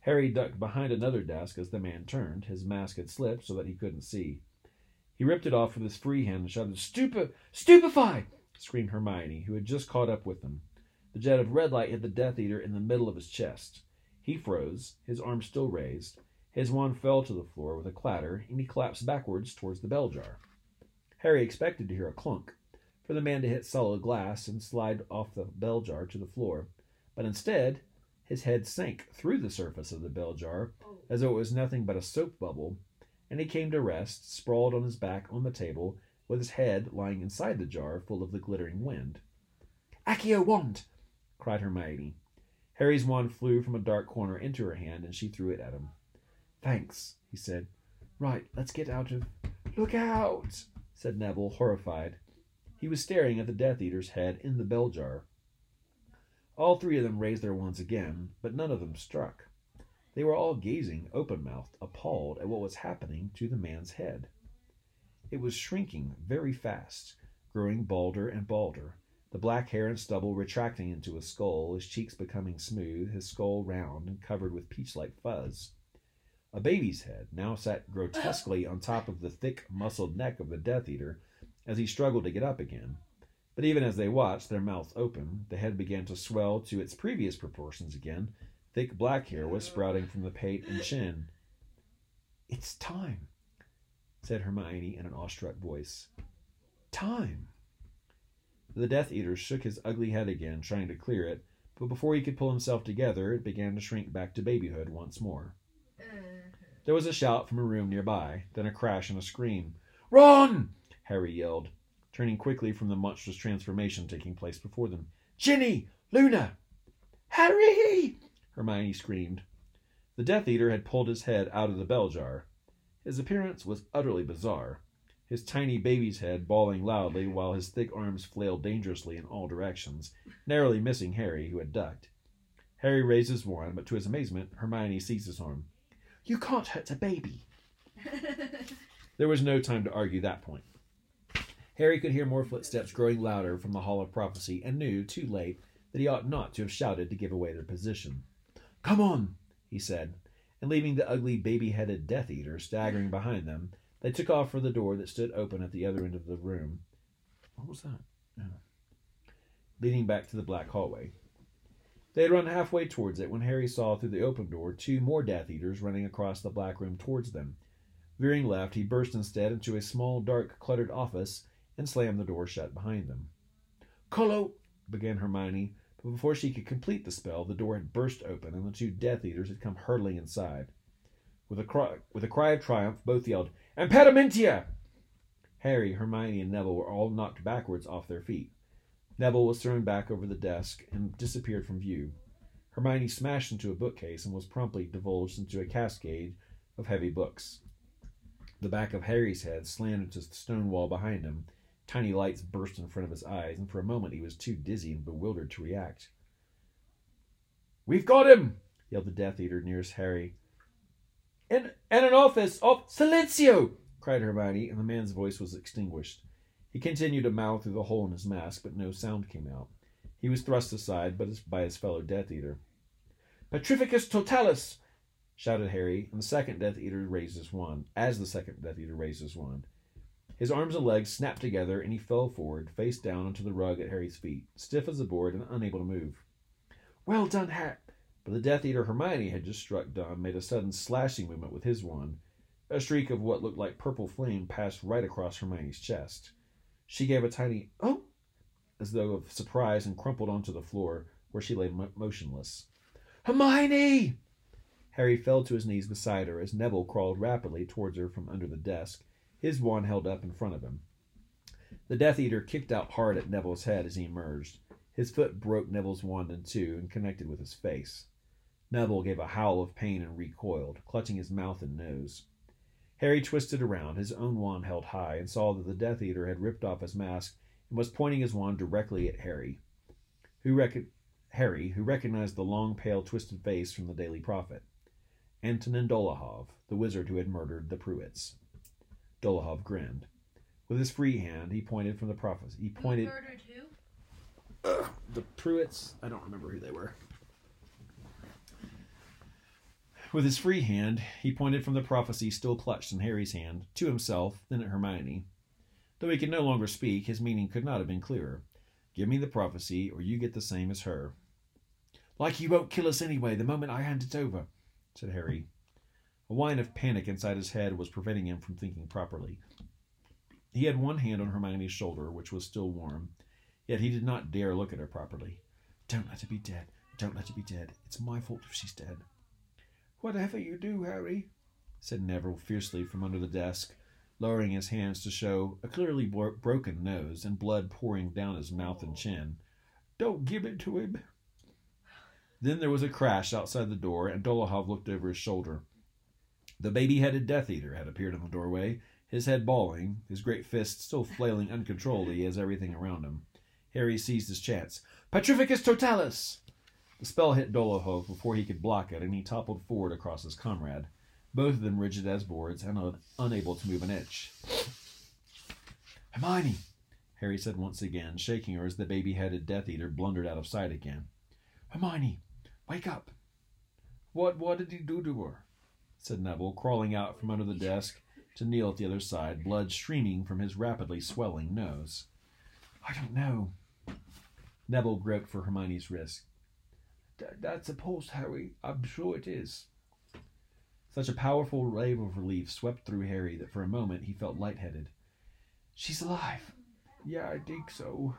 Harry ducked behind another desk as the man turned. His mask had slipped so that he couldn't see. He ripped it off with his free hand and shouted, Stupe- Stupefy! screamed Hermione, who had just caught up with them. The jet of red light hit the Death Eater in the middle of his chest. He froze, his arm still raised. His wand fell to the floor with a clatter, and he collapsed backwards towards the bell jar. Harry expected to hear a clunk, for the man to hit solid glass and slide off the bell jar to the floor, but instead his head sank through the surface of the bell jar as though it was nothing but a soap bubble, and he came to rest, sprawled on his back on the table, with his head lying inside the jar full of the glittering wind. Accio wand! cried Hermione. Harry's wand flew from a dark corner into her hand, and she threw it at him. Thanks, he said. Right, let's get out of. Look out! said Neville, horrified. He was staring at the Death Eater's head in the bell jar. All three of them raised their wands again, but none of them struck. They were all gazing, open mouthed, appalled at what was happening to the man's head. It was shrinking very fast, growing balder and balder, the black hair and stubble retracting into a skull, his cheeks becoming smooth, his skull round and covered with peach like fuzz. A baby's head now sat grotesquely on top of the thick, muscled neck of the Death Eater as he struggled to get up again. But even as they watched, their mouths open, the head began to swell to its previous proportions again. Thick black hair was sprouting from the pate and chin. It's time, said Hermione in an awestruck voice. Time. The Death Eater shook his ugly head again, trying to clear it, but before he could pull himself together, it began to shrink back to babyhood once more. Mm-hmm. There was a shout from a room nearby, then a crash and a scream. Run! Harry yelled, turning quickly from the monstrous transformation taking place before them. Ginny! Luna! Harry! Hermione screamed. The Death Eater had pulled his head out of the bell jar. His appearance was utterly bizarre, his tiny baby's head bawling loudly while his thick arms flailed dangerously in all directions, narrowly missing Harry, who had ducked. Harry raised his wand, but to his amazement, Hermione seized his arm. You can't hurt a baby. There was no time to argue that point. Harry could hear more footsteps growing louder from the Hall of Prophecy and knew, too late, that he ought not to have shouted to give away their position. Come on, he said, and leaving the ugly baby headed Death Eater staggering behind them, they took off for the door that stood open at the other end of the room. What was that? Oh. Leading back to the black hallway. They had run halfway towards it when Harry saw through the open door two more Death Eaters running across the black room towards them. Veering left, he burst instead into a small, dark, cluttered office and slammed the door shut behind them. Colo! began Hermione, but before she could complete the spell, the door had burst open and the two Death Eaters had come hurtling inside. With a cry, with a cry of triumph, both yelled, Impedimenta! Harry, Hermione, and Neville were all knocked backwards off their feet. Neville was thrown back over the desk and disappeared from view. Hermione smashed into a bookcase and was promptly divulged into a cascade of heavy books. The back of Harry's head slammed into the stone wall behind him. Tiny lights burst in front of his eyes, and for a moment he was too dizzy and bewildered to react. We've got him! yelled the Death Eater nearest Harry. In, in an office of Silencio! cried Hermione, and the man's voice was extinguished. He continued to mouth through the hole in his mask, but no sound came out. He was thrust aside but by his fellow Death Eater. Petrificus totalis! shouted Harry, and the second Death Eater raised his wand, as the second Death Eater raised his wand. His arms and legs snapped together, and he fell forward, face down onto the rug at Harry's feet, stiff as a board and unable to move. Well done, Hat! But the Death Eater Hermione had just struck down made a sudden slashing movement with his wand. A streak of what looked like purple flame passed right across Hermione's chest. She gave a tiny "oh," as though of surprise, and crumpled onto the floor, where she lay mo- motionless. Hermione! Harry fell to his knees beside her as Neville crawled rapidly towards her from under the desk, his wand held up in front of him. The Death Eater kicked out hard at Neville's head as he emerged. His foot broke Neville's wand in two and connected with his face. Neville gave a howl of pain and recoiled, clutching his mouth and nose. Harry twisted around, his own wand held high, and saw that the Death Eater had ripped off his mask and was pointing his wand directly at Harry, who rec- Harry, who recognized the long, pale, twisted face from the Daily Prophet. Antonin Dolohov, the wizard who had murdered the Prewetts. Dolohov grinned. With his free hand, he pointed from the prophecy. He pointed. murdered who? The Prewetts, I don't remember who they were. With his free hand, he pointed from the prophecy still clutched in Harry's hand to himself, then at Hermione. Though he could no longer speak, his meaning could not have been clearer. Give me the prophecy, or you get the same as her. Like you won't kill us anyway the moment I hand it over, said Harry. A whine of panic inside his head was preventing him from thinking properly. He had one hand on Hermione's shoulder, which was still warm, yet he did not dare look at her properly. Don't let her be dead. Don't let her be dead. It's my fault if she's dead. Whatever you do, Harry, said Neville fiercely from under the desk, lowering his hands to show a clearly bro- broken nose and blood pouring down his mouth and chin. Don't give it to him. Then there was a crash outside the door, and Dolohov looked over his shoulder. The baby headed Death Eater had appeared in the doorway, his head bawling, his great fists still flailing uncontrollably as everything around him. Harry seized his chance. Petrificus totalis! The spell hit Dolohov before he could block it, and he toppled forward across his comrade, both of them rigid as boards and un- unable to move an inch. Hermione, Harry said once again, shaking her as the baby headed Death Eater blundered out of sight again. Hermione, wake up! What what did he do to her? Said Neville, crawling out from under the desk to kneel at the other side, blood streaming from his rapidly swelling nose. I don't know. Neville groped for Hermione's wrist. That's a pulse, Harry. I'm sure it is. Such a powerful wave of relief swept through Harry that for a moment he felt lightheaded. She's alive. Yeah, I think so.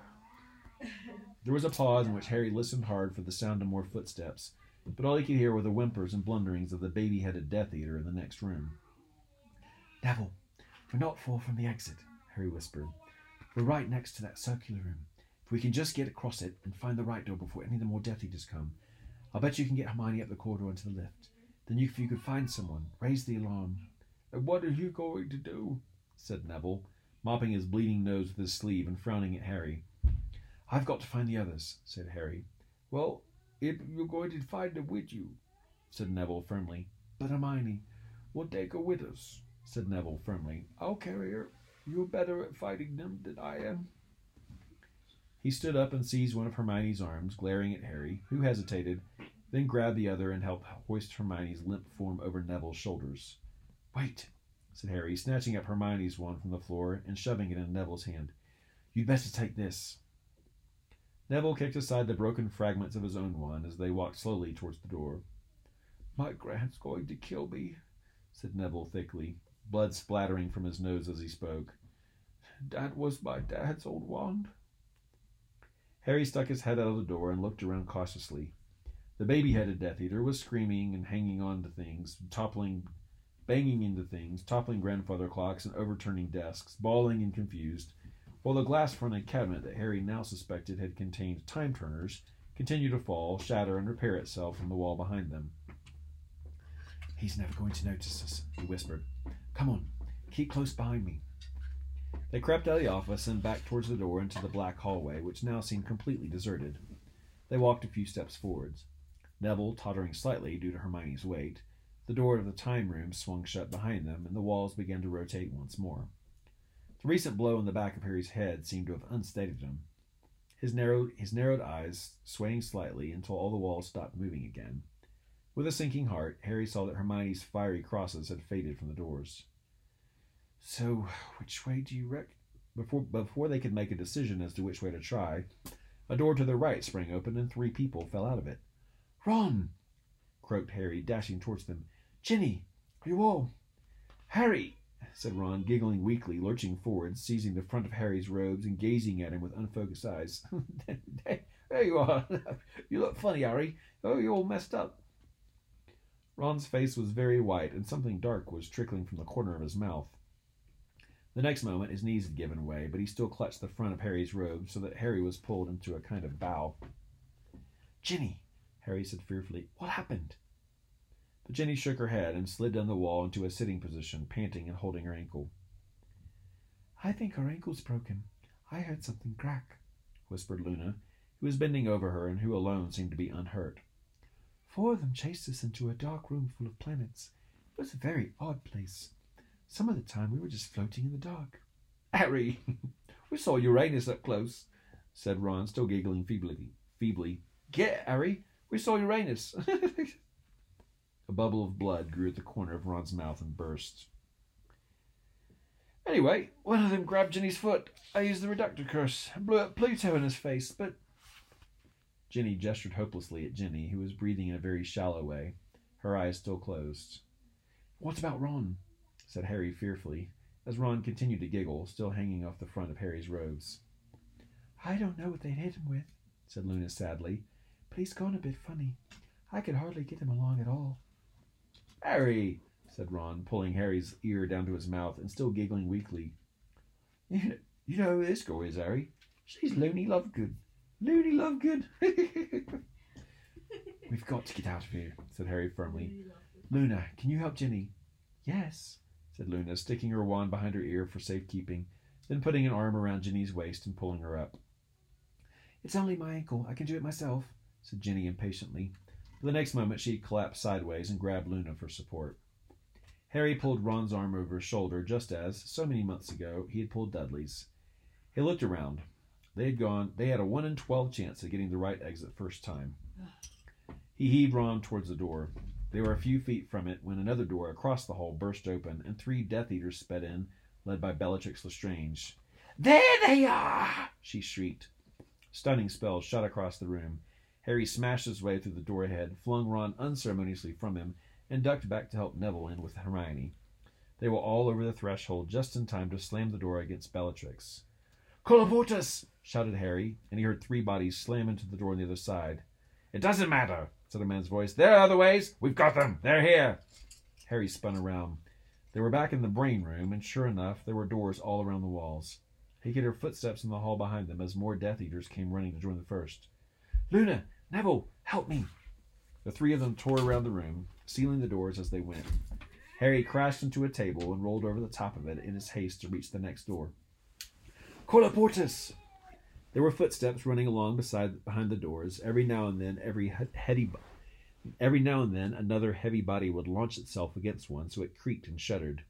There was a pause in which Harry listened hard for the sound of more footsteps, but all he could hear were the whimpers and blunderings of the baby headed Death Eater in the next room. Neville, we're not far from the exit, Harry whispered. We're right next to that circular room. If we can just get across it and find the right door before any of the more Death Eaters come, I'll bet you can get Hermione up the corridor into the lift. Then you, if you could find someone, raise the alarm. And what are you going to do? said Neville, mopping his bleeding nose with his sleeve and frowning at Harry. I've got to find the others, said Harry. Well, if you're going to find them with you, said Neville firmly. But Hermione, we'll take her with us, said Neville firmly. I'll carry her. You're better at fighting them than I am. He stood up and seized one of Hermione's arms, glaring at Harry, who hesitated, then grabbed the other and helped hoist Hermione's limp form over Neville's shoulders. Wait, said Harry, snatching up Hermione's wand from the floor and shoving it in Neville's hand. You'd better take this. Neville kicked aside the broken fragments of his own wand as they walked slowly towards the door. My grand's going to kill me, said Neville thickly, blood splattering from his nose as he spoke. That was my dad's old wand. Harry stuck his head out of the door and looked around cautiously. The baby headed Death Eater was screaming and hanging on to things, toppling, banging into things, toppling grandfather clocks and overturning desks, bawling and confused, while the glass fronted cabinet that Harry now suspected had contained time turners continued to fall, shatter, and repair itself from the wall behind them. He's never going to notice us, he whispered. Come on, keep close behind me. They crept out of the office and back towards the door into the black hallway, which now seemed completely deserted. They walked a few steps forwards. Neville, tottering slightly due to Hermione's weight, the door of the time room swung shut behind them, and the walls began to rotate once more. The recent blow in the back of Harry's head seemed to have unsteadied him. His narrowed, his narrowed eyes swaying slightly until all the walls stopped moving again. With a sinking heart, Harry saw that Hermione's fiery crosses had faded from the doors. So, which way do you reckon? Before, before they could make a decision as to which way to try, a door to their right sprang open and three people fell out of it. Ron! croaked Harry, dashing towards them. Ginny, are you all? Harry! Said Ron, giggling weakly, lurching forward, seizing the front of Harry's robes and gazing at him with unfocused eyes. there you are. you look funny, Harry. Oh, you're all messed up. Ron's face was very white, and something dark was trickling from the corner of his mouth. The next moment his knees had given way, but he still clutched the front of Harry's robe so that Harry was pulled into a kind of bow. Ginny, Harry said fearfully, what happened? But Ginny shook her head and slid down the wall into a sitting position, panting and holding her ankle. I think her ankle's broken. I heard something crack, whispered Luna, who was bending over her and who alone seemed to be unhurt. Four of them chased us into a dark room full of planets. It was a very odd place. Some of the time we were just floating in the dark. Harry, we saw Uranus up close, said Ron, still giggling feebly. Feebly. Get, Harry, we saw Uranus. a bubble of blood grew at the corner of Ron's mouth and burst. Anyway, one of them grabbed Ginny's foot. I used the reductor curse and blew up Pluto in his face, but. Ginny gestured hopelessly at Ginny, who was breathing in a very shallow way, her eyes still closed. What about Ron? said Harry fearfully, as Ron continued to giggle, still hanging off the front of Harry's robes. I don't know what they'd hit him with, said Luna sadly, but he's gone a bit funny. I could hardly get him along at all. Harry, said Ron, pulling Harry's ear down to his mouth and still giggling weakly. You know who this girl is, Harry? She's Loony Lovegood. Loony Lovegood. We've got to get out of here, said Harry firmly. Luna, can you help Ginny? Yes, said Luna, sticking her wand behind her ear for safekeeping, then putting an arm around Ginny's waist and pulling her up. It's only my ankle. I can do it myself, said Ginny impatiently. The next moment she collapsed sideways and grabbed Luna for support. Harry pulled Ron's arm over his shoulder just as, so many months ago, he had pulled Dudley's. He looked around. They had gone they had a one in twelve chance of getting the right exit first time. He heaved Ron towards the door. They were a few feet from it when another door across the hall burst open and three Death Eaters sped in, led by Bellatrix Lestrange. There they are! she shrieked. Stunning spells shot across the room. Harry smashed his way through the door ahead, flung Ron unceremoniously from him, and ducked back to help Neville in with Hermione. They were all over the threshold just in time to slam the door against Bellatrix. Colloportus! shouted Harry, and he heard three bodies slam into the door on the other side. It doesn't matter, said a man's voice. There are other ways. We've got them. They're here. Harry spun around. They were back in the brain room, and sure enough, there were doors all around the walls. He could hear footsteps in the hall behind them as more Death Eaters came running to join the first. Luna, Neville, help me! The three of them tore around the room, sealing the doors as they went. Harry crashed into a table and rolled over the top of it in his haste to reach the next door. Colloportus! There were footsteps running along beside behind the doors. Every now and then, every heady, every now and then, another heavy body would launch itself against one, so it creaked and shuddered.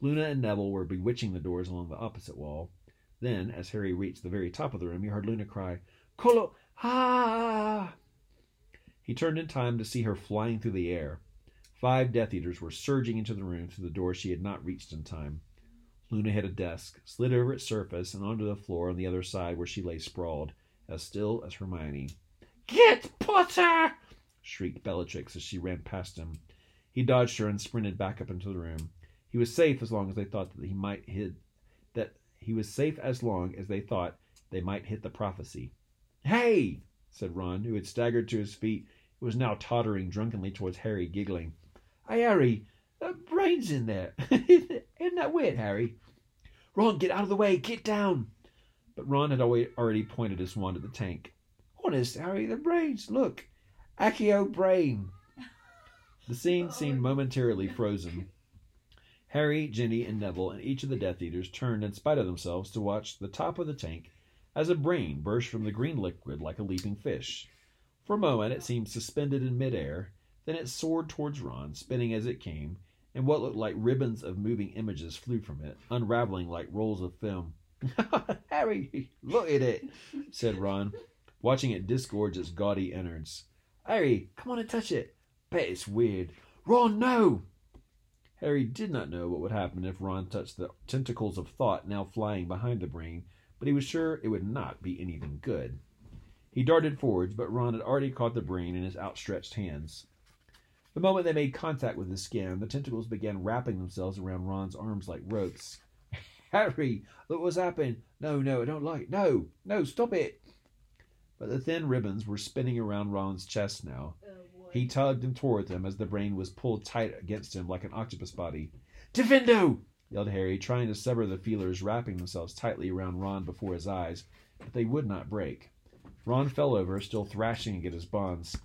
Luna and Neville were bewitching the doors along the opposite wall. Then, as Harry reached the very top of the room, he heard Luna cry, "Colo, ha!" He turned in time to see her flying through the air. Five Death Eaters were surging into the room through the door she had not reached in time. Luna hit a desk, slid over its surface, and onto the floor on the other side where she lay sprawled, as still as Hermione. Get Potter! shrieked Bellatrix as she ran past him. He dodged her and sprinted back up into the room. He was safe as long as they thought that he might hit that he was safe as long as they thought they might hit the prophecy. Hey! said Ron, who had staggered to his feet and was now tottering drunkenly towards Harry, giggling. Hey, Harry, a brain's in there. Isn't that weird, Harry? Ron, get out of the way. Get down. But Ron had already pointed his wand at the tank. Honest, Harry, the brains. Look. Accio brain. The scene seemed momentarily frozen. Harry, Ginny, and Neville and each of the Death Eaters turned in spite of themselves to watch the top of the tank as a brain burst from the green liquid like a leaping fish. For a moment it seemed suspended in midair, then it soared towards Ron, spinning as it came, and what looked like ribbons of moving images flew from it, unraveling like rolls of film. Harry, look at it, said Ron, watching it disgorge its gaudy innards. Harry, come on and touch it. Bet it's weird. Ron, no! Harry did not know what would happen if Ron touched the tentacles of thought now flying behind the brain, but he was sure it would not be anything good. He darted forwards, but Ron had already caught the brain in his outstretched hands. The moment they made contact with his skin, the tentacles began wrapping themselves around Ron's arms like ropes. Harry, look what's happened. No, no, I don't like it. No, no, stop it. But the thin ribbons were spinning around Ron's chest now. He tugged and tore at them as the brain was pulled tight against him like an octopus body. Diffindo! Yelled Harry, trying to sever the feelers wrapping themselves tightly around Ron before his eyes, but they would not break. Ron fell over, still thrashing against his bonds.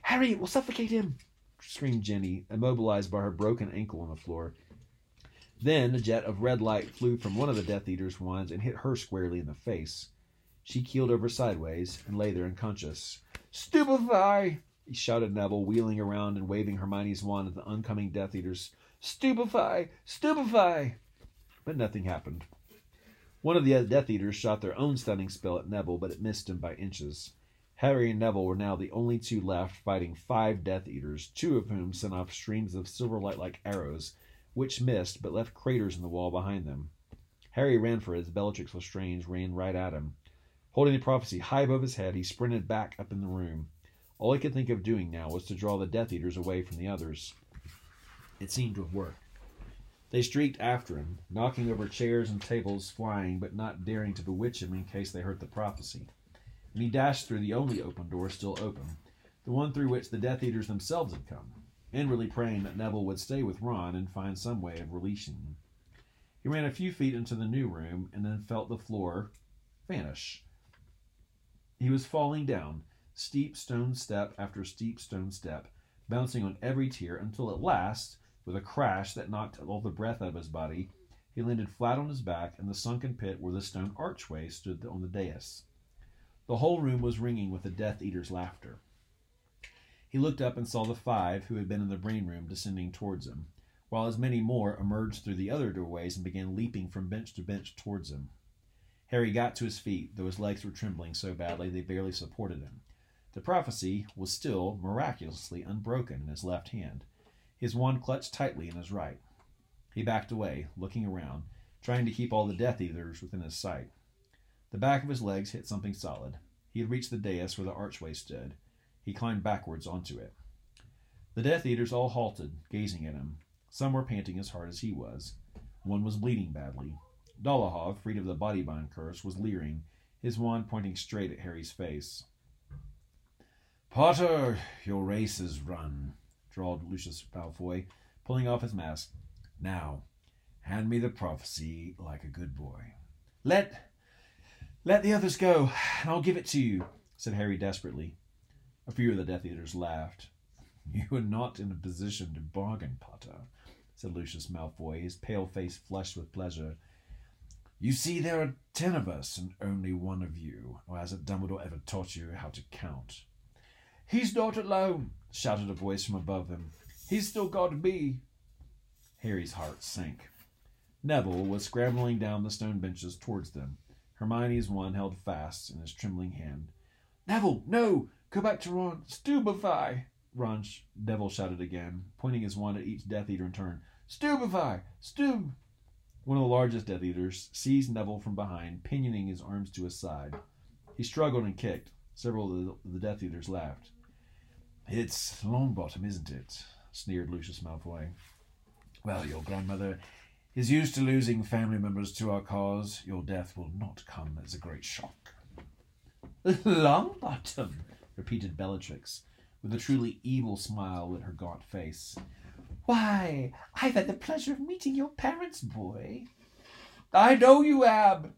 Harry, we'll suffocate him! screamed Ginny, immobilized by her broken ankle on the floor. Then a jet of red light flew from one of the Death Eater's wands and hit her squarely in the face. She keeled over sideways and lay there unconscious. Stupefy! shouted Neville, wheeling around and waving Hermione's wand at the oncoming Death Eaters. Stupefy! Stupefy! But nothing happened. One of the Death Eaters shot their own stunning spell at Neville, but it missed him by inches. Harry and Neville were now the only two left fighting five Death Eaters, two of whom sent off streams of silver light like arrows, which missed but left craters in the wall behind them. Harry ran for it as Bellatrix Lestrange ran right at him. Holding the prophecy high above his head, he sprinted back up in the room. All he could think of doing now was to draw the Death Eaters away from the others. It seemed to have worked. They streaked after him, knocking over chairs and tables, flying, but not daring to bewitch him in case they heard the prophecy. And he dashed through the only open door still open, the one through which the Death Eaters themselves had come. inwardly praying that Neville would stay with Ron and find some way of releasing him. He ran a few feet into the new room and then felt the floor vanish. He was falling down, steep stone step after steep stone step, bouncing on every tier until at last, with a crash that knocked all the breath out of his body, he landed flat on his back in the sunken pit where the stone archway stood on the dais. The whole room was ringing with the Death Eater's laughter. He looked up and saw the five who had been in the brain room descending towards him, while as many more emerged through the other doorways and began leaping from bench to bench towards him. Harry got to his feet, though his legs were trembling so badly they barely supported him. The prophecy was still miraculously unbroken in his left hand, his wand clutched tightly in his right. He backed away, looking around, trying to keep all the Death Eaters within his sight. The back of his legs hit something solid. He had reached the dais where the archway stood. He climbed backwards onto it. The Death Eaters all halted, gazing at him. Some were panting as hard as he was. One was bleeding badly. Dolohov, freed of the body bind curse, was leering, his wand pointing straight at Harry's face. Potter, your race is run, drawled Lucius Malfoy, pulling off his mask. Now, hand me the prophecy like a good boy. Let let the others go, and I'll give it to you, said Harry desperately. A few of the Death Eaters laughed. You are not in a position to bargain, Potter, said Lucius Malfoy, his pale face flushed with pleasure. You see, there are ten of us, and only one of you, or hasn't Dumbledore ever taught you how to count? He's not alone, shouted a voice from above them. He's still got me. Harry's heart sank. Neville was scrambling down the stone benches towards them. Hermione's wand held fast in his trembling hand. Neville, no! Go back to Ron. Stupefy! Ron, Neville shouted again, pointing his wand at each Death Eater in turn. Stupefy! Stu! One of the largest Death Eaters seized Neville from behind, pinioning his arms to his side. He struggled and kicked. Several of the Death Eaters laughed. It's Longbottom, isn't it? sneered Lucius Malfoy. Well, your grandmother is used to losing family members to our cause. Your death will not come as a great shock. Longbottom, repeated Bellatrix, with a truly evil smile at her gaunt face. Why, I've had the pleasure of meeting your parents, boy. I know you have,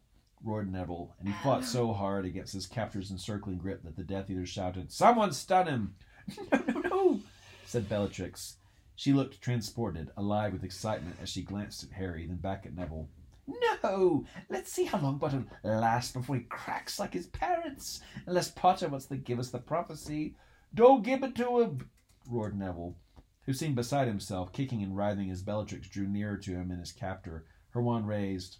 roared Neville, and he fought so hard against his captor's encircling grip that the Death Eaters shouted, Someone stun him! no, no, no, said Bellatrix. She looked transported, alive with excitement as she glanced at Harry, then back at Neville. No! Let's see how Longbottom lasts before he cracks like his parents. Unless Potter wants to give us the prophecy. Don't give it to him! roared Neville, who seemed beside himself, kicking and writhing as Bellatrix drew nearer to him and his captor, her wand raised.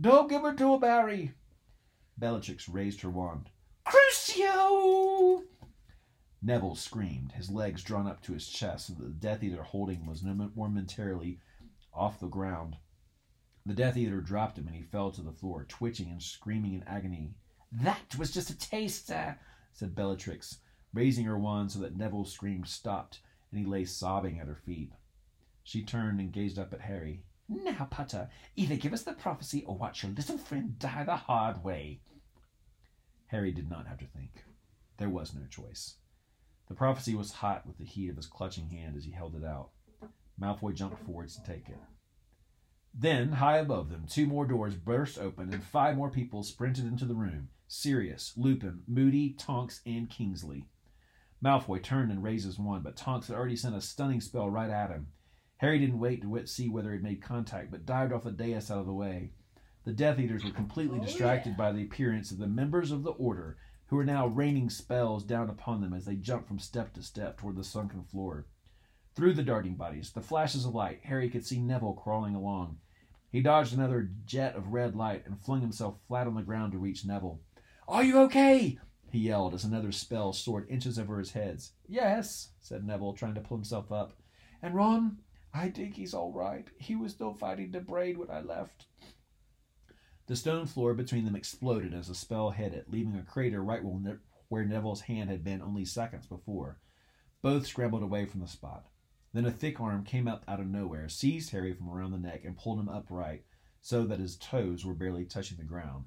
Don't give it to him, Harry! Bellatrix raised her wand. Crucio! Neville screamed, his legs drawn up to his chest so that the Death Eater holding was momentarily off the ground. The Death Eater dropped him and he fell to the floor, twitching and screaming in agony. That was just a taster, said Bellatrix, raising her wand so that Neville's scream stopped and he lay sobbing at her feet. She turned and gazed up at Harry. Now, Potter, either give us the prophecy or watch your little friend die the hard way. Harry did not have to think. There was no choice. The prophecy was hot with the heat of his clutching hand as he held it out. Malfoy jumped forwards to take it. Then, high above them, two more doors burst open and five more people sprinted into the room Sirius, Lupin, Moody, Tonks, and Kingsley. Malfoy turned and raised his wand, but Tonks had already sent a stunning spell right at him. Harry didn't wait to see whether it made contact, but dived off the dais out of the way. The Death Eaters were completely oh, distracted by the appearance of the members of the Order, who were now raining spells down upon them as they jumped from step to step toward the sunken floor. Through the darting bodies, the flashes of light, Harry could see Neville crawling along. He dodged another jet of red light and flung himself flat on the ground to reach Neville. Are you okay? he yelled as another spell soared inches over his heads. Yes, said Neville, trying to pull himself up. And Ron, I think he's all right. He was still fighting the braid when I left. The stone floor between them exploded as the spell hit it, leaving a crater right where Neville's hand had been only seconds before. Both scrambled away from the spot. Then a thick arm came up out of nowhere, seized Harry from around the neck, and pulled him upright so that his toes were barely touching the ground.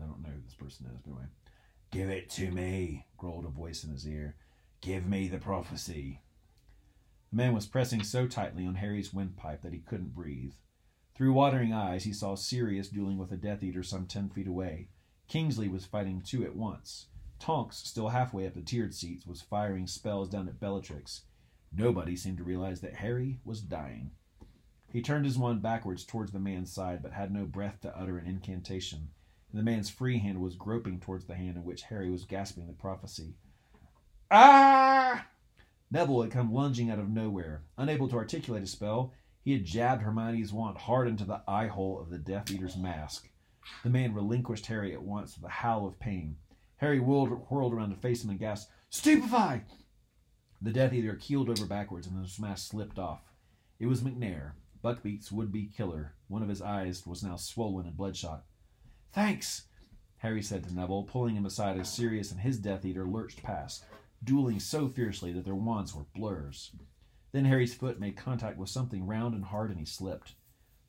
I don't know who this person is, but anyway. Give it to me, growled a voice in his ear. Give me the prophecy. The man was pressing so tightly on Harry's windpipe that he couldn't breathe. Through watering eyes, he saw Sirius dueling with a Death Eater some ten feet away. Kingsley was fighting two at once. Tonks, still halfway up the tiered seats, was firing spells down at Bellatrix. Nobody seemed to realize that Harry was dying. He turned his wand backwards towards the man's side, but had no breath to utter an incantation, the man's free hand was groping towards the hand in which Harry was gasping the prophecy. Ah! Neville had come lunging out of nowhere. Unable to articulate a spell, he had jabbed Hermione's wand hard into the eye hole of the Death Eater's mask. The man relinquished Harry at once with a howl of pain. Harry whirled, whirled around to face him and gasped, Stupefy! The Death Eater keeled over backwards and his mask slipped off. It was Macnair, Buckbeak's would be killer. One of his eyes was now swollen and bloodshot. Thanks, Harry said to Neville, pulling him aside as Sirius and his Death Eater lurched past, dueling so fiercely that their wands were blurs. Then Harry's foot made contact with something round and hard and he slipped.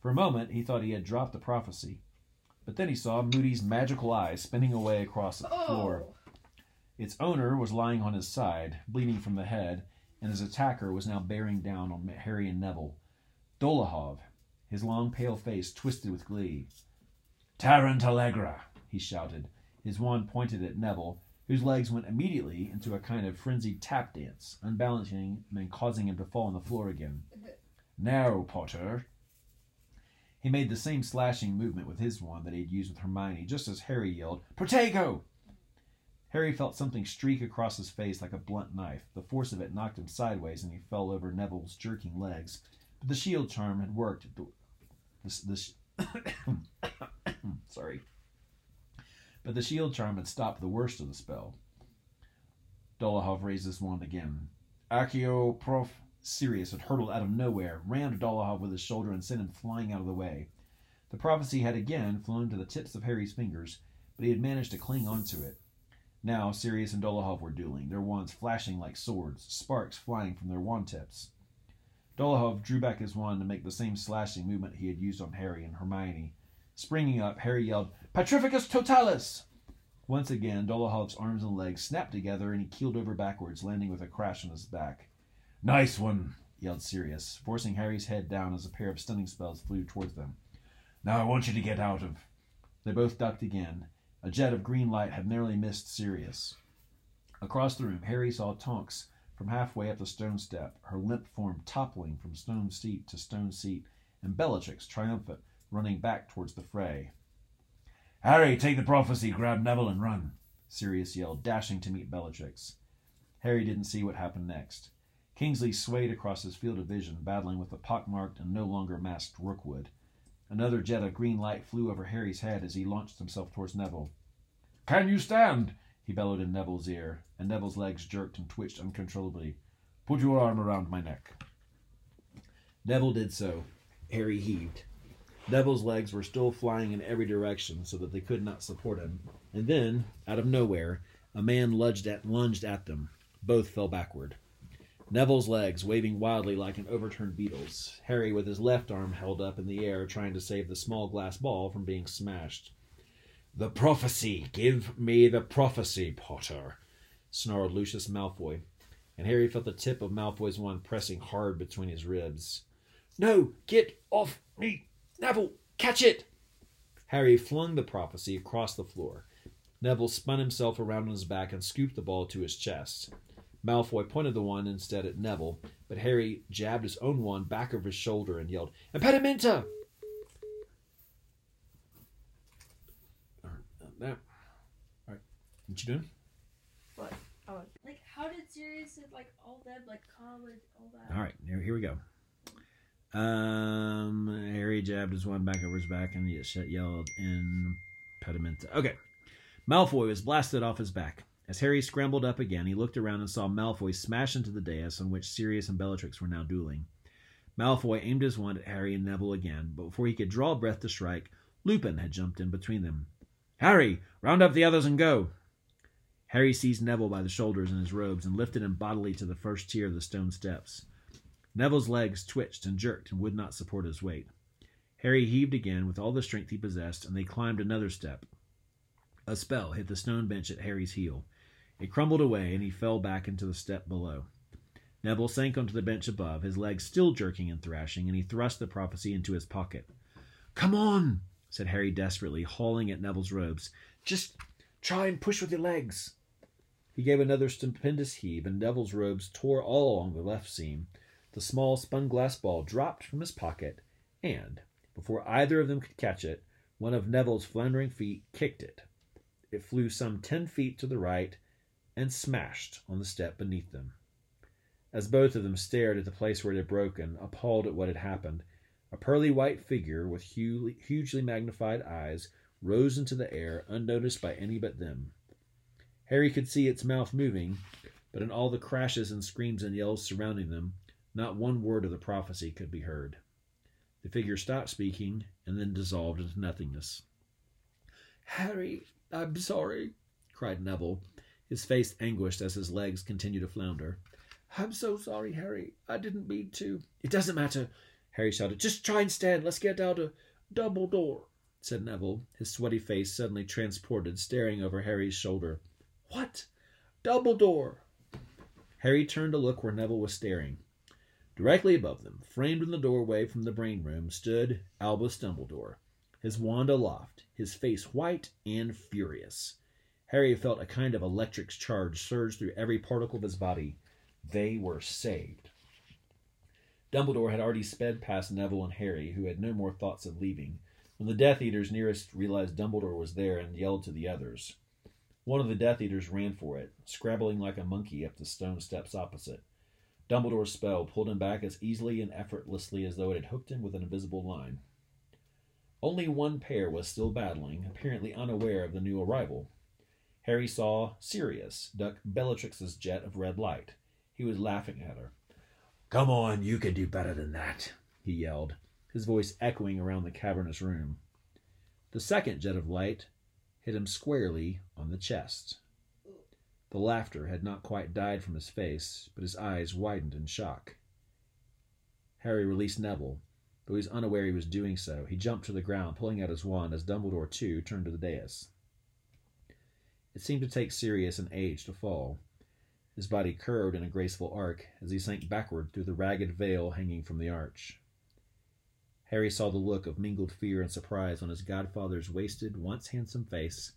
For a moment he thought he had dropped the prophecy, but then he saw Moody's magical eye spinning away across the oh. floor. Oh. Its owner was lying on his side, bleeding from the head, and his attacker was now bearing down on Harry and Neville. Dolohov, his long pale face twisted with glee. Tarantalegra, he shouted, his wand pointed at Neville, whose legs went immediately into a kind of frenzied tap dance, unbalancing him and causing him to fall on the floor again. Now, Potter. He made the same slashing movement with his wand that he had used with Hermione, just as Harry yelled, Protego! Harry felt something streak across his face like a blunt knife. The force of it knocked him sideways, and he fell over Neville's jerking legs. But the shield charm had worked. The, the, the sorry. But the shield charm had stopped the worst of the spell. Dolohov raised his wand again. Accio Prof. Sirius had hurtled out of nowhere, rammed Dolohov with his shoulder, and sent him flying out of the way. The prophecy had again flown to the tips of Harry's fingers, but he had managed to cling onto it. Now Sirius and Dolohov were dueling, their wands flashing like swords, sparks flying from their wand tips. Dolohov drew back his wand to make the same slashing movement he had used on Harry and Hermione. Springing up, Harry yelled, Petrificus totalis! Once again, Dolohov's arms and legs snapped together, and he keeled over backwards, landing with a crash on his back. Nice one, yelled Sirius, forcing Harry's head down as a pair of stunning spells flew towards them. Now I want you to get out of. They both ducked again. A jet of green light had nearly missed Sirius. Across the room, Harry saw Tonks from halfway up the stone step, her limp form toppling from stone seat to stone seat, and Bellatrix, triumphant, running back towards the fray. Harry, take the prophecy, grab Neville, and run, Sirius yelled, dashing to meet Bellatrix. Harry didn't see what happened next. Kingsley swayed across his field of vision, battling with the pockmarked and no longer masked Rookwood. Another jet of green light flew over Harry's head as he launched himself towards Neville. Can you stand? he bellowed in Neville's ear, and Neville's legs jerked and twitched uncontrollably. Put your arm around my neck. Neville did so. Harry heaved. Neville's legs were still flying in every direction so that they could not support him. And then, out of nowhere, a man lunged at, lunged at them. Both fell backward. Neville's legs waving wildly like an overturned beetle's. Harry with his left arm held up in the air trying to save the small glass ball from being smashed. The prophecy! Give me the prophecy, Potter! snarled Lucius Malfoy, and Harry felt the tip of Malfoy's wand pressing hard between his ribs. No! Get off me! Neville, catch it! Harry flung the prophecy across the floor. Neville spun himself around on his back and scooped the ball to his chest. Malfoy pointed the wand instead at Neville, but Harry jabbed his own wand back over his shoulder and yelled, Impedimenta! Now, uh, all right, what you doing? What? Oh, like how did Sirius like all that like calm with all that? All right, here, here we go. Um, Harry jabbed his wand back over his back and he yelled in impedimenta. Okay. Malfoy was blasted off his back. As Harry scrambled up again, he looked around and saw Malfoy smash into the dais on which Sirius and Bellatrix were now dueling. Malfoy aimed his wand at Harry and Neville again, but before he could draw breath to strike, Lupin had jumped in between them. Harry, round up the others and go! Harry seized Neville by the shoulders in his robes and lifted him bodily to the first tier of the stone steps. Neville's legs twitched and jerked and would not support his weight. Harry heaved again with all the strength he possessed, and they climbed another step. A spell hit the stone bench at Harry's heel. It crumbled away, and he fell back into the step below. Neville sank onto the bench above, his legs still jerking and thrashing, and he thrust the prophecy into his pocket. Come on, said Harry desperately, hauling at Neville's robes. Just try and push with your legs. He gave another stupendous heave, and Neville's robes tore all along the left seam. The small spun glass ball dropped from his pocket, and, before either of them could catch it, one of Neville's floundering feet kicked it. It flew some ten feet to the right and smashed on the step beneath them. As both of them stared at the place where it had broken, appalled at what had happened, a pearly white figure with hugely magnified eyes rose into the air unnoticed by any but them. Harry could see its mouth moving, but in all the crashes and screams and yells surrounding them, not one word of the prophecy could be heard. The figure stopped speaking and then dissolved into nothingness. Harry, I'm sorry, cried Neville, his face anguished as his legs continued to flounder. I'm so sorry, Harry. I didn't mean to. It doesn't matter, Harry shouted. Just try and stand. Let's get down to Dumbledore, said Neville, his sweaty face suddenly transported, staring over Harry's shoulder. What? Dumbledore! Harry turned to look where Neville was staring. Directly above them, framed in the doorway from the brain room, stood Albus Dumbledore, his wand aloft, his face white and furious. Harry felt a kind of electric charge surge through every particle of his body. They were saved. Dumbledore had already sped past Neville and Harry, who had no more thoughts of leaving, when the Death Eaters nearest realized Dumbledore was there and yelled to the others. One of the Death Eaters ran for it, scrabbling like a monkey up the stone steps opposite. Dumbledore's spell pulled him back as easily and effortlessly as though it had hooked him with an invisible line. Only one pair was still battling, apparently unaware of the new arrival. Harry saw Sirius duck Bellatrix's jet of red light. He was laughing at her. Come on, you can do better than that, he yelled, his voice echoing around the cavernous room. The second jet of light hit him squarely on the chest. The laughter had not quite died from his face, but his eyes widened in shock. Harry released Neville. Though he was unaware he was doing so, he jumped to the ground, pulling out his wand as Dumbledore, too, turned to the dais. It seemed to take Sirius an age to fall. His body curved in a graceful arc as he sank backward through the ragged veil hanging from the arch. Harry saw the look of mingled fear and surprise on his godfather's wasted, once handsome face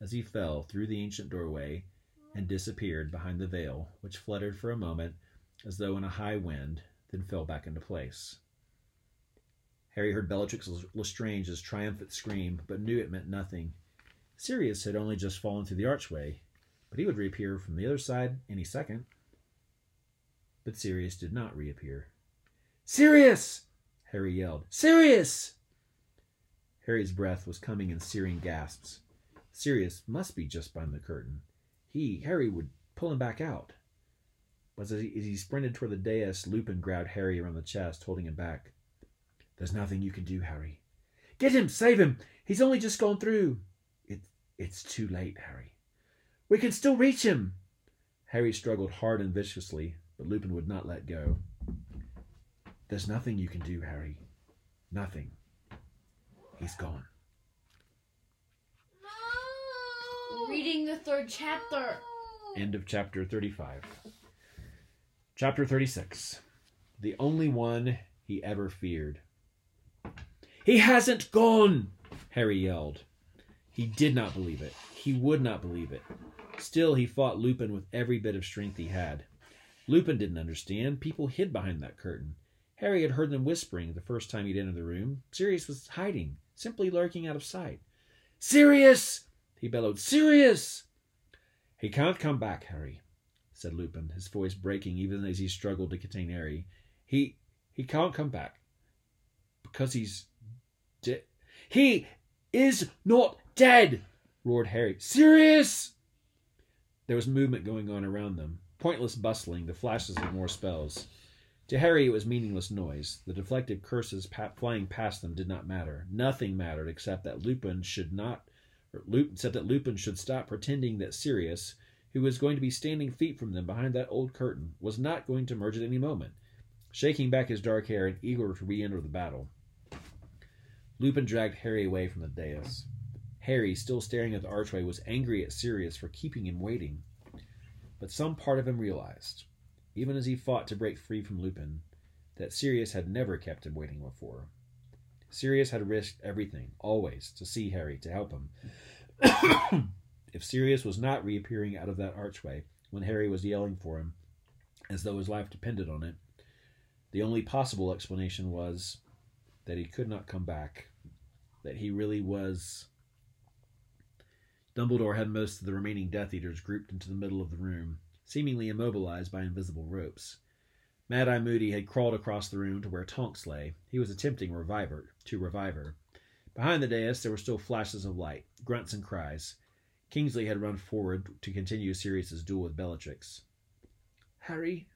as he fell through the ancient doorway and disappeared behind the veil, which fluttered for a moment as though in a high wind, then fell back into place. Harry heard Bellatrix Lestrange's triumphant scream, but knew it meant nothing. Sirius had only just fallen through the archway, but he would reappear from the other side any second. But Sirius did not reappear. Sirius! Harry yelled. Sirius! Harry's breath was coming in searing gasps. Sirius must be just behind the curtain. He, Harry, would pull him back out. But as he, as he sprinted toward the dais, Lupin grabbed Harry around the chest, holding him back. There's nothing you can do, Harry. Get him! Save him! He's only just gone through. It, it's too late, Harry. We can still reach him! Harry struggled hard and viciously, but Lupin would not let go. There's nothing you can do, Harry. Nothing. He's gone. No! Reading the third chapter. End of chapter 35. Chapter 36. The only one he ever feared. He hasn't gone! Harry yelled. He did not believe it. He would not believe it. Still, he fought Lupin with every bit of strength he had. Lupin didn't understand. People hid behind that curtain. Harry had heard them whispering the first time he'd entered the room. Sirius was hiding, simply lurking out of sight. Sirius! He bellowed. Sirius! He can't come back, Harry, said Lupin, his voice breaking even as he struggled to contain Harry. He he can't come back. Because he's dead. He is not dead, roared Harry. Sirius! There was movement going on around them, pointless bustling, the flashes of more spells. To Harry, it was meaningless noise. The deflected curses pa- flying past them did not matter. Nothing mattered except that Lupin should not, except that Lupin should stop pretending that Sirius, who was going to be standing feet from them behind that old curtain, was not going to emerge at any moment, shaking back his dark hair and eager to re-enter the battle. Lupin dragged Harry away from the dais. Harry, still staring at the archway, was angry at Sirius for keeping him waiting. But some part of him realized, even as he fought to break free from Lupin, that Sirius had never kept him waiting before. Sirius had risked everything, always, to see Harry, to help him. if Sirius was not reappearing out of that archway when Harry was yelling for him, as though his life depended on it, the only possible explanation was that he could not come back, that he really was. Dumbledore had most of the remaining Death Eaters grouped into the middle of the room, seemingly immobilized by invisible ropes. Mad Eye Moody had crawled across the room to where Tonks lay. He was attempting revive her, to revive her. Behind the dais there were still flashes of light, grunts and cries. Kingsley had run forward to continue Sirius's duel with Bellatrix. Harry?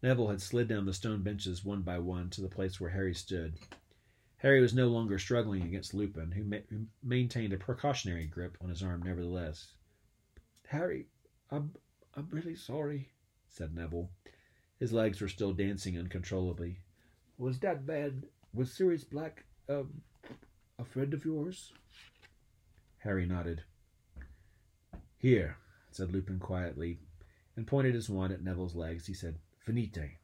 Neville had slid down the stone benches one by one to the place where Harry stood. Harry was no longer struggling against Lupin, who, ma- who maintained a precautionary grip on his arm nevertheless. Harry, I'm, I'm really sorry, said Neville. His legs were still dancing uncontrollably. Was that man, Was Sirius Black um, a friend of yours? Harry nodded. Here, said Lupin quietly, and pointed his wand at Neville's legs. He said, Finite.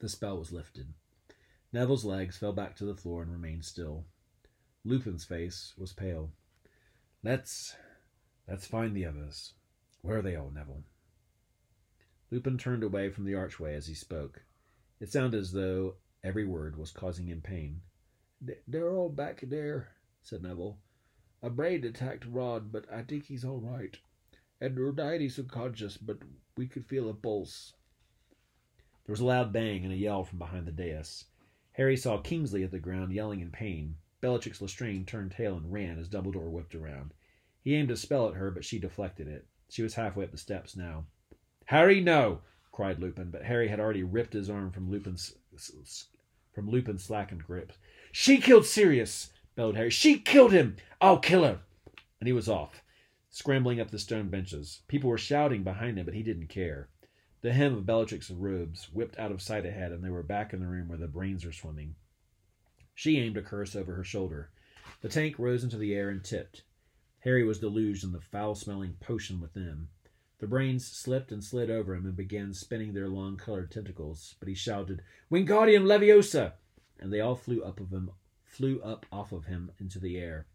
The spell was lifted. Neville's legs fell back to the floor and remained still. Lupin's face was pale. Let's let's find the others. Where are they all, Neville? Lupin turned away from the archway as he spoke. It sounded as though every word was causing him pain. They're all back there, said Neville. A brain attacked Ron, but I think he's all right. And Hermione's unconscious, but we could feel a pulse. There was a loud bang and a yell from behind the dais. Harry saw Kingsley at the ground, yelling in pain. Bellatrix Lestrange turned tail and ran as Dumbledore whipped around. He aimed a spell at her, but she deflected it. She was halfway up the steps now. Harry, no! cried Lupin, but Harry had already ripped his arm from Lupin's from Lupin's slackened grip. She killed Sirius! bellowed Harry. She killed him! I'll kill her! And he was off, scrambling up the stone benches. People were shouting behind him, but he didn't care. The hem of Bellatrix's robes whipped out of sight ahead, and they were back in the room where the brains were swimming. She aimed a curse over her shoulder. The tank rose into the air and tipped. Harry was deluged in the foul smelling potion within. The brains slipped and slid over him and began spinning their long colored tentacles, but he shouted, Wingardium Leviosa! And they all flew up of him flew up off of him into the air.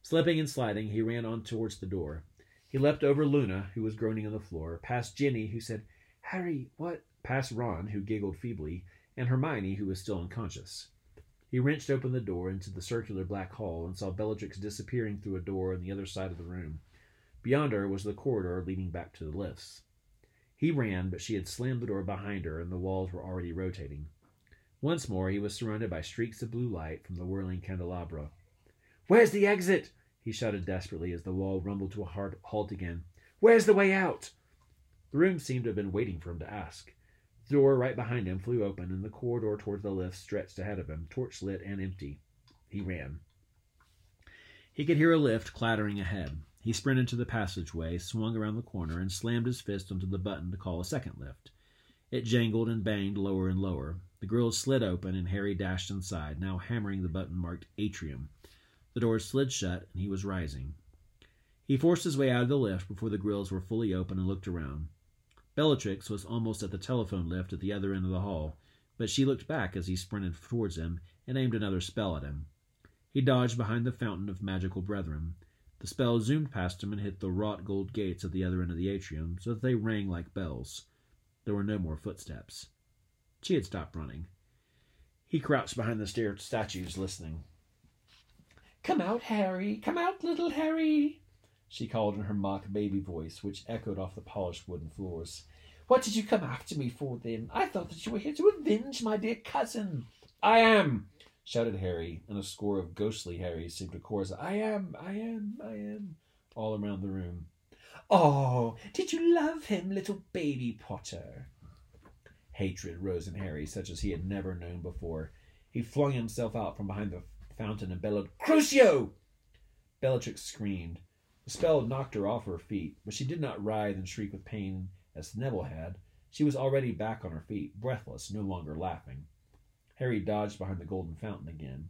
Slipping and sliding, he ran on towards the door. He leapt over Luna, who was groaning on the floor, past Ginny, who said, Harry, what? past Ron, who giggled feebly, and Hermione, who was still unconscious. He wrenched open the door into the circular black hall and saw Bellatrix disappearing through a door on the other side of the room. Beyond her was the corridor leading back to the lifts. He ran, but she had slammed the door behind her, and the walls were already rotating. Once more he was surrounded by streaks of blue light from the whirling candelabra. Where's the exit? he shouted desperately as the wall rumbled to a hard halt again. Where's the way out? The room seemed to have been waiting for him to ask. The door right behind him flew open, and the corridor towards the lift stretched ahead of him, torch lit and empty. He ran. He could hear a lift clattering ahead. He sprinted to the passageway, swung around the corner, and slammed his fist onto the button to call a second lift. It jangled and banged lower and lower. The grills slid open, and Harry dashed inside, now hammering the button marked Atrium. The doors slid shut, and he was rising. He forced his way out of the lift before the grills were fully open and looked around. Bellatrix was almost at the telephone lift at the other end of the hall, but she looked back as he sprinted towards him and aimed another spell at him. He dodged behind the fountain of magical brethren. The spell zoomed past him and hit the wrought gold gates at the other end of the atrium, so that they rang like bells. There were no more footsteps. She had stopped running. He crouched behind the stair statues, listening. Come out, Harry! Come out, little Harry! she called in her mock baby voice, which echoed off the polished wooden floors. What did you come after me for, then? I thought that you were here to avenge my dear cousin. I am, shouted Harry, and a score of ghostly Harrys seemed to chorus, I am, I am, I am, all around the room. Oh, did you love him, little baby Potter? Hatred rose in Harry, such as he had never known before. He flung himself out from behind the fountain and bellowed, Crucio! Bellatrix screamed. The spell knocked her off her feet, but she did not writhe and shriek with pain as Neville had. She was already back on her feet, breathless, no longer laughing. Harry dodged behind the golden fountain again.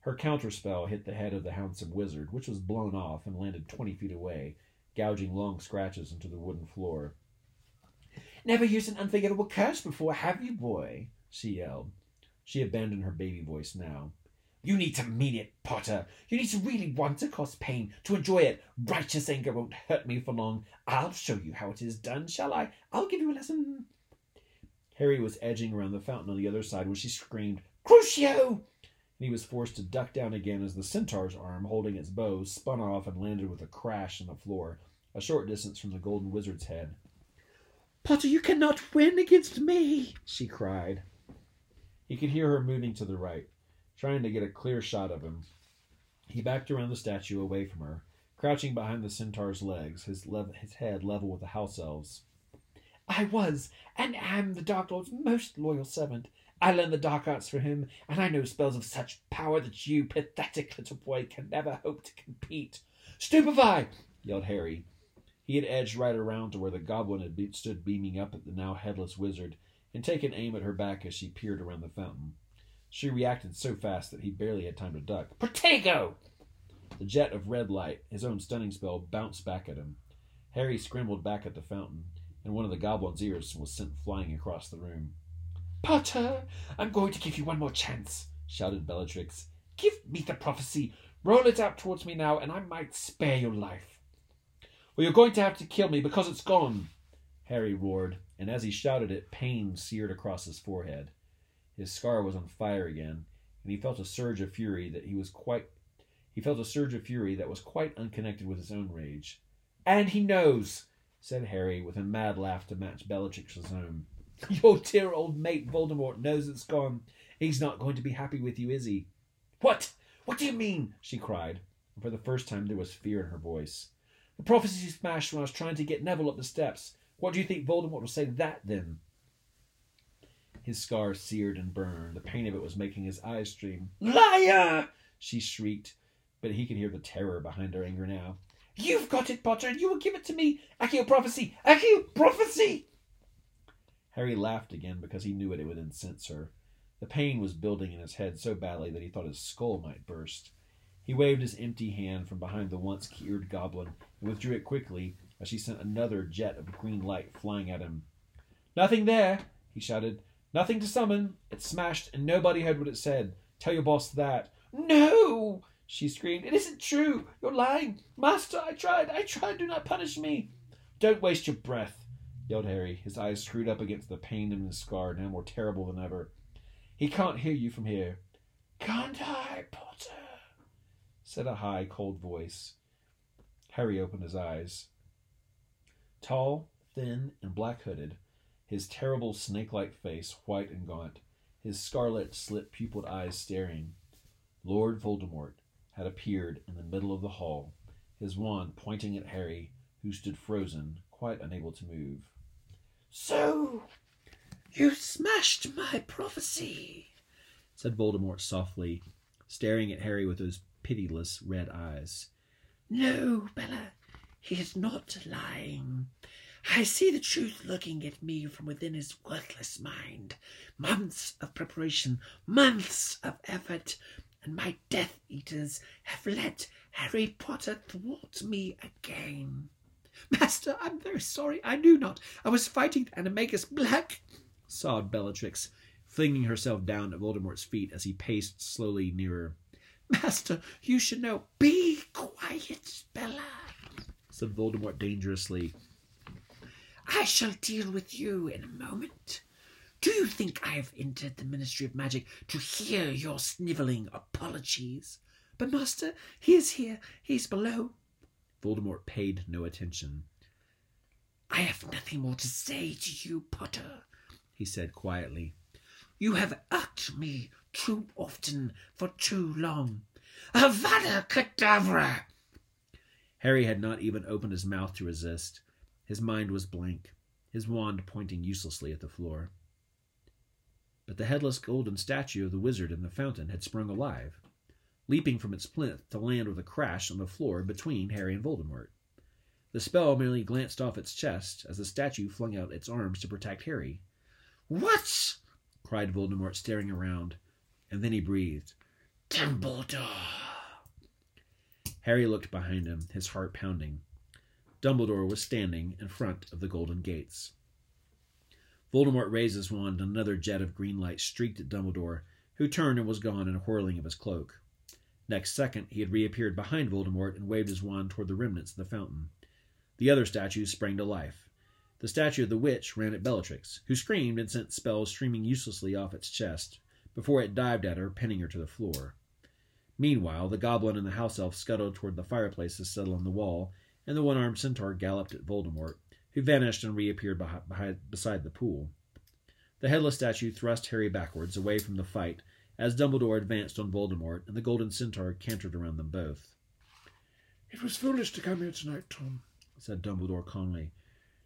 Her counterspell hit the head of the handsome wizard, which was blown off and landed twenty feet away, gouging long scratches into the wooden floor. Never used an unforgettable curse before, have you, boy? She yelled. She abandoned her baby voice now. You need to mean it, Potter. You need to really want to cause pain, to enjoy it. Righteous anger won't hurt me for long. I'll show you how it is done, shall I? I'll give you a lesson. Harry was edging around the fountain on the other side when she screamed, Crucio! and he was forced to duck down again as the centaur's arm, holding its bow, spun off and landed with a crash on the floor, a short distance from the golden wizard's head. Potter, you cannot win against me, She cried. He could hear her moving to the right, trying to get a clear shot of him. He backed around the statue away from her, crouching behind the centaur's legs, his, lev- his head level with the house elves. I was and am the Dark Lord's most loyal servant. I learned the dark arts from him, and I know spells of such power that you, pathetic little boy, can never hope to compete. Stupefy! yelled Harry. He had edged right around to where the goblin had stood beaming up at the now headless wizard and taken aim at her back as she peered around the fountain. She reacted so fast that he barely had time to duck. Protego! The jet of red light, his own stunning spell, bounced back at him. Harry scrambled back at the fountain, and one of the goblin's ears was sent flying across the room. Potter, I'm going to give you one more chance, shouted Bellatrix. Give me the prophecy. Roll it out towards me now, and I might spare your life. Well, you're going to have to kill me because it's gone. Harry roared, and as he shouted it, pain seared across his forehead. His scar was on fire again, and he felt a surge of fury that he was quite he felt a surge of fury that was quite unconnected with his own rage. And he knows, Said Harry with a mad laugh to match Bellatrix's own. Your dear old mate Voldemort knows it's gone. He's not going to be happy with you, is he? What? What do you mean? she cried. And for the first time there was fear in her voice. The prophecy smashed when I was trying to get Neville up the steps. What do you think Voldemort will say that then? His scar seared and burned. The pain of it was making his eyes stream. Liar! She shrieked, but he could hear the terror behind her anger now. You've got it, Potter, and you will give it to me. Accio prophecy! Accio prophecy! Harry laughed again because he knew it, it would incense her. The pain was building in his head so badly that he thought his skull might burst. He waved his empty hand from behind the once cured goblin and withdrew it quickly as she sent another jet of green light flying at him. Nothing there, he shouted. Nothing to summon. It smashed, and nobody heard what it said. Tell your boss that. No! She screamed. It isn't true. You're lying. Master, I tried. I tried. Do not punish me. Don't waste your breath, yelled Harry, his eyes screwed up against the pain in his scar, now more terrible than ever. He can't hear you from here. Can't I, Potter? said a high, cold voice. Harry opened his eyes. Tall, thin, and black hooded, his terrible snake like face white and gaunt, his scarlet slit pupiled eyes staring, Lord Voldemort had appeared in the middle of the hall, his wand pointing at Harry, who stood frozen, quite unable to move. So, you smashed my prophecy, said Voldemort softly, staring at Harry with those pitiless red eyes. No, Bella, he is not lying. I see the truth looking at me from within his worthless mind. Months of preparation, months of effort, and my Death Eaters have let Harry Potter thwart me again. Master, I'm very sorry. I knew not. I was fighting Animagus Black, sobbed Bellatrix, flinging herself down at Voldemort's feet as he paced slowly nearer. Master, you should know. Be quiet, Bella, said Voldemort dangerously. I shall deal with you in a moment. Do you think I have entered the Ministry of Magic to hear your snivelling apologies? But, Master, he is here. He is below. Voldemort paid no attention. I have nothing more to say to you, Potter, he said quietly. You have irked me too often for too long. Avada Kedavra! Harry had not even opened his mouth to resist. His mind was blank, his wand pointing uselessly at the floor. But the headless golden statue of the wizard in the fountain had sprung alive, leaping from its plinth to land with a crash on the floor between Harry and Voldemort. The spell merely glanced off its chest as the statue flung out its arms to protect Harry. What? cried Voldemort, staring around, and then he breathed. Dumbledore! Harry looked behind him, his heart pounding. Dumbledore was standing in front of the golden gates. Voldemort raised his wand, and another jet of green light streaked at Dumbledore, who turned and was gone in a whirling of his cloak. Next second, he had reappeared behind Voldemort and waved his wand toward the remnants of the fountain. The other statues sprang to life. The statue of the witch ran at Bellatrix, who screamed and sent spells streaming uselessly off its chest, before it dived at her, pinning her to the floor. Meanwhile, the goblin and the house elf scuttled toward the fireplaces set on the wall, and the one armed centaur galloped at Voldemort, who vanished and reappeared behi- behind, beside the pool. The headless statue thrust Harry backwards, away from the fight, as Dumbledore advanced on Voldemort, and the golden centaur cantered around them both. It was foolish to come here tonight, Tom, Said Dumbledore calmly.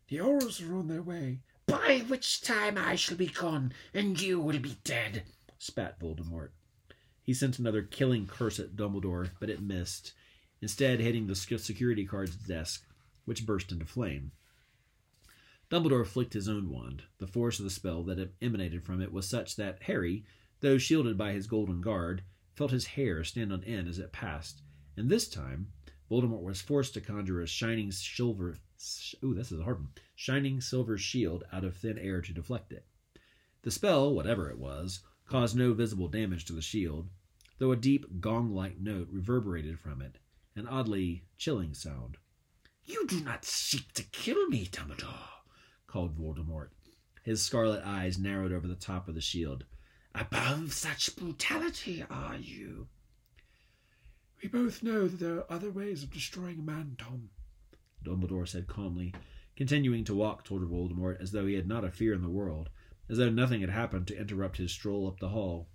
The Aurors are on their way. By which time I shall be gone, and you will be dead. Spat Voldemort. He sent another killing curse at Dumbledore, but it missed, instead hitting the security guard's desk, which burst into flame. Dumbledore flicked his own wand. The force of the spell that emanated from it was such that Harry, though shielded by his golden guard, felt his hair stand on end as it passed, and this time Voldemort was forced to conjure a shining silver ooh, this is a hard one. Shining silver shield out of thin air to deflect it. The spell, whatever it was, caused no visible damage to the shield, though a deep gong-like note reverberated from it, an oddly chilling sound. You do not seek to kill me, Dumbledore. Called Voldemort. His scarlet eyes narrowed over the top of the shield. Above such brutality, are you? We both know that there are other ways of destroying a man, Tom. Dumbledore said calmly, continuing to walk toward Voldemort as though he had not a fear in the world, as though nothing had happened to interrupt his stroll up the hall.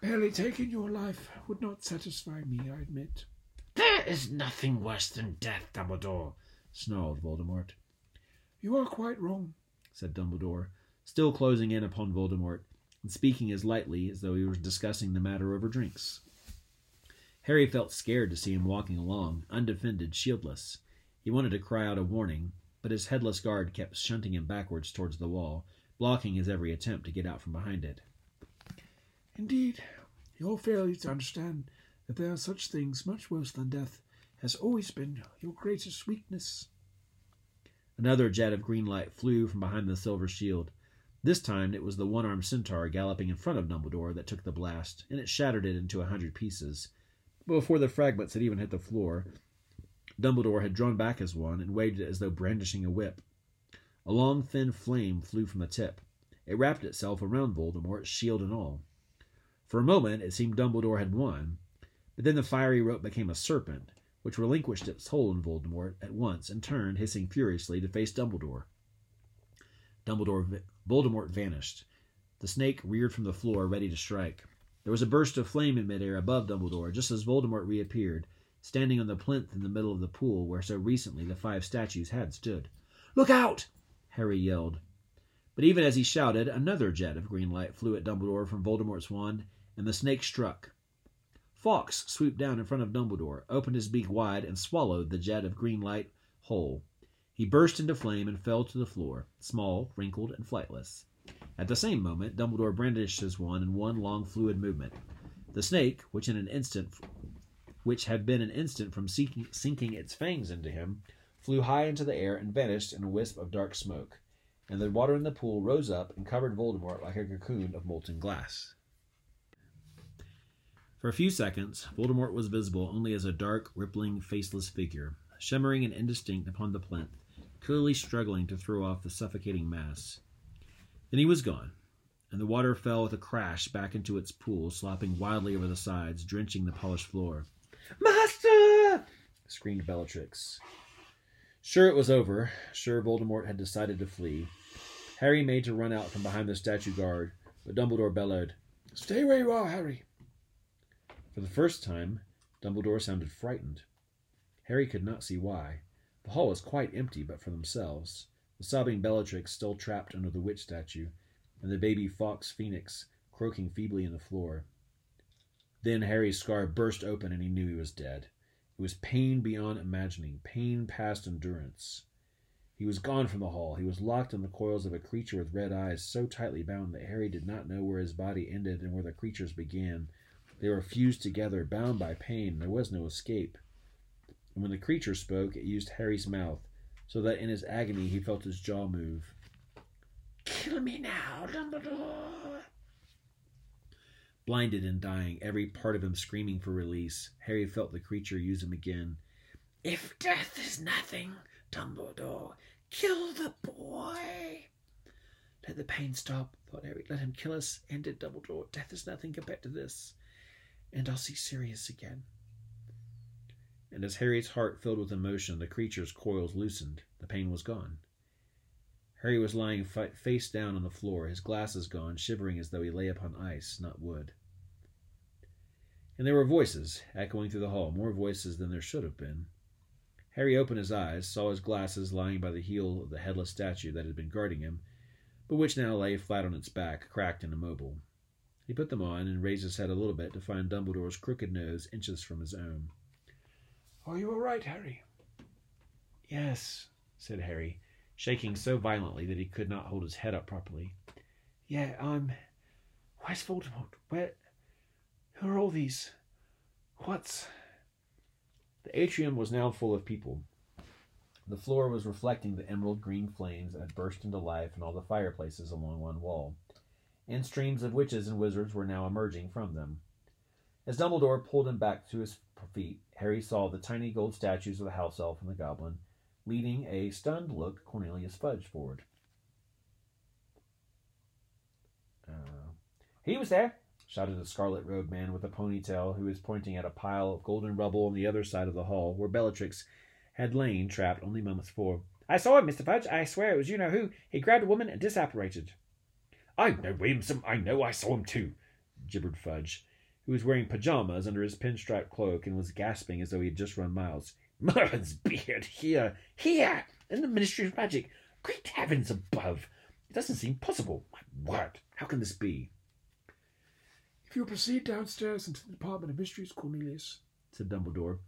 Barely taking your life would not satisfy me, I admit. There is nothing worse than death, Dumbledore. Snarled Voldemort. You are quite wrong. said Dumbledore, still closing in upon Voldemort, and speaking as lightly as though he were discussing the matter over drinks. Harry felt scared to see him walking along, undefended, shieldless. He wanted to cry out a warning, but his headless guard kept shunting him backwards towards the wall, blocking his every attempt to get out from behind it. Indeed, your failure to understand that there are such things much worse than death has always been your greatest weakness. Another jet of green light flew from behind the silver shield. This time it was the one armed centaur galloping in front of Dumbledore that took the blast, and it shattered it into a hundred pieces. But before the fragments had even hit the floor, Dumbledore had drawn back his wand and waved it as though brandishing a whip. A long, thin flame flew from the tip. It wrapped itself around Voldemort, shield and all. For a moment it seemed Dumbledore had won, but then the fiery rope became a serpent, which relinquished its hold on Voldemort at once and turned, hissing furiously, to face Dumbledore. Dumbledore, Voldemort vanished. The snake reared from the floor, ready to strike. There was a burst of flame in midair above Dumbledore, just as Voldemort reappeared, standing on the plinth in the middle of the pool where so recently the five statues had stood. Look out! Harry yelled. But even as he shouted, another jet of green light flew at Dumbledore from Voldemort's wand, and the snake struck. Fawkes swooped down in front of Dumbledore, opened his beak wide, and swallowed the jet of green light whole. He burst into flame and fell to the floor, small, wrinkled, and flightless. At the same moment, Dumbledore brandished his wand in one long fluid movement. The snake, which in an instant, which had been an instant from sinking, sinking its fangs into him, flew high into the air and vanished in a wisp of dark smoke. And the water in the pool rose up and covered Voldemort like a cocoon of molten glass. For a few seconds, Voldemort was visible only as a dark, rippling, faceless figure, shimmering and indistinct upon the plinth, clearly struggling to throw off the suffocating mass. Then he was gone, and the water fell with a crash back into its pool, slopping wildly over the sides, drenching the polished floor. Master! screamed Bellatrix. Sure it was over, sure Voldemort had decided to flee. Harry made to run out from behind the statue guard, but Dumbledore bellowed, Stay where you are, Harry. For the first time, Dumbledore sounded frightened. Harry could not see why. The hall was quite empty but for themselves, the sobbing Bellatrix still trapped under the witch statue, and the baby Fawkes Phoenix croaking feebly in the floor. Then Harry's scar burst open and he knew he was dead. It was pain beyond imagining, pain past endurance. He was gone from the hall. He was locked in the coils of a creature with red eyes so tightly bound that Harry did not know where his body ended and where the creature's began. They were fused together, bound by pain. There was no escape. and when the creature spoke, it used Harry's mouth, so that in his agony he felt his jaw move. Kill me now, Dumbledore. Blinded and dying, every part of him screaming for release, Harry felt the creature use him again. If death is nothing, Dumbledore, kill the boy. Let the pain stop, thought Harry. Let him kill us. End it, Dumbledore. Death is nothing compared to this. And I'll see Sirius again. And as Harry's heart filled with emotion, the creature's coils loosened. The pain was gone. Harry was lying face down on the floor, his glasses gone, shivering as though he lay upon ice, not wood. And there were voices echoing through the hall, more voices than there should have been. Harry opened his eyes, saw his glasses lying by the heel of the headless statue that had been guarding him, but which now lay flat on its back, cracked and immobile. He put them on and raised his head a little bit to find Dumbledore's crooked nose inches from his own. Are you all right, Harry? Yes, said Harry, shaking so violently that he could not hold his head up properly. Yeah, I'm. Where's Voldemort? Where. Who are all these? What's. The atrium was now full of people. The floor was reflecting the emerald green flames that had burst into life in all the fireplaces along one wall, and streams of witches and wizards were now emerging from them. As Dumbledore pulled him back to his feet, Harry saw the tiny gold statues of the house elf and the goblin, leading a stunned look Cornelius Fudge forward. Uh, he was there, shouted a scarlet robed man with a ponytail who was pointing at a pile of golden rubble on the other side of the hall where Bellatrix had lain trapped only moments before. I saw him, Mr. Fudge. I swear it was you know who. He grabbed a woman and disapparated. I know Williamson. I know I saw him too, gibbered Fudge, who was wearing pajamas under his pinstripe cloak and was gasping as though he had just run miles. Merlin's beard here, here, in the Ministry of Magic. Great heavens above! It doesn't seem possible. My word, how can this be? If you'll proceed downstairs into the Department of Mysteries, Cornelius, said Dumbledore,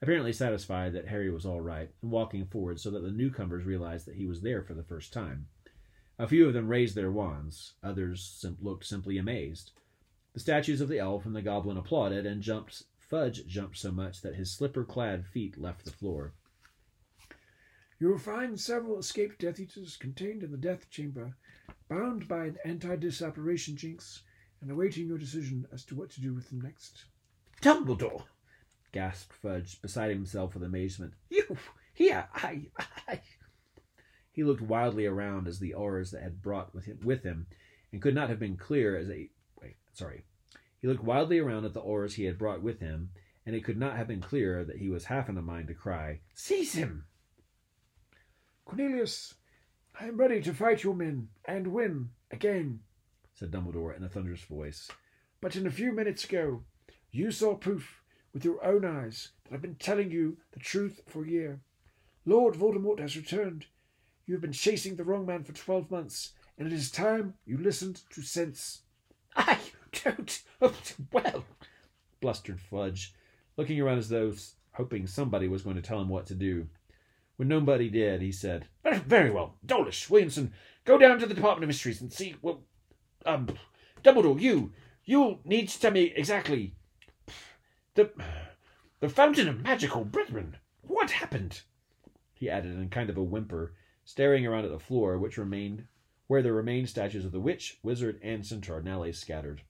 apparently satisfied that Harry was all right, and walking forward so that the newcomers realized that he was there for the first time. A few of them raised their wands, others sim- looked simply amazed. The statues of the elf and the goblin applauded, and jumped. Fudge jumped so much that his slipper-clad feet left the floor. you will find several escaped Death Eaters contained in the Death Chamber, bound by an anti-disapparation jinx, and awaiting your decision as to what to do with them next. Dumbledore! gasped Fudge, beside himself with amazement. You here? I, I. He looked wildly around as the Aurors that had brought with him, with him, and could not have been clear as a. Wait, sorry. He looked wildly around at the Aurors he had brought with him, and it could not have been clearer that he was half in a mind to cry, Seize him! Cornelius, I am ready to fight your men and win again. said Dumbledore in a thunderous voice. But in a few minutes ago, you saw proof with your own eyes that I've been telling you the truth for a year. Lord Voldemort has returned. You have been chasing the wrong man for twelve months, and it is time you listened to sense. I don't. Oh, well, blustered Fudge, looking around as though hoping somebody was going to tell him what to do. When nobody did, he said, very- well. Dawlish, Williamson, go down to the Department of Mysteries and see. Well, um, Dumbledore, you, you'll need to tell me exactly. The, the Fountain of Magical Brethren. What happened? he added in kind of a whimper, staring around at the floor, which remained where the remained statues of the witch, wizard, and centaur now lay scattered.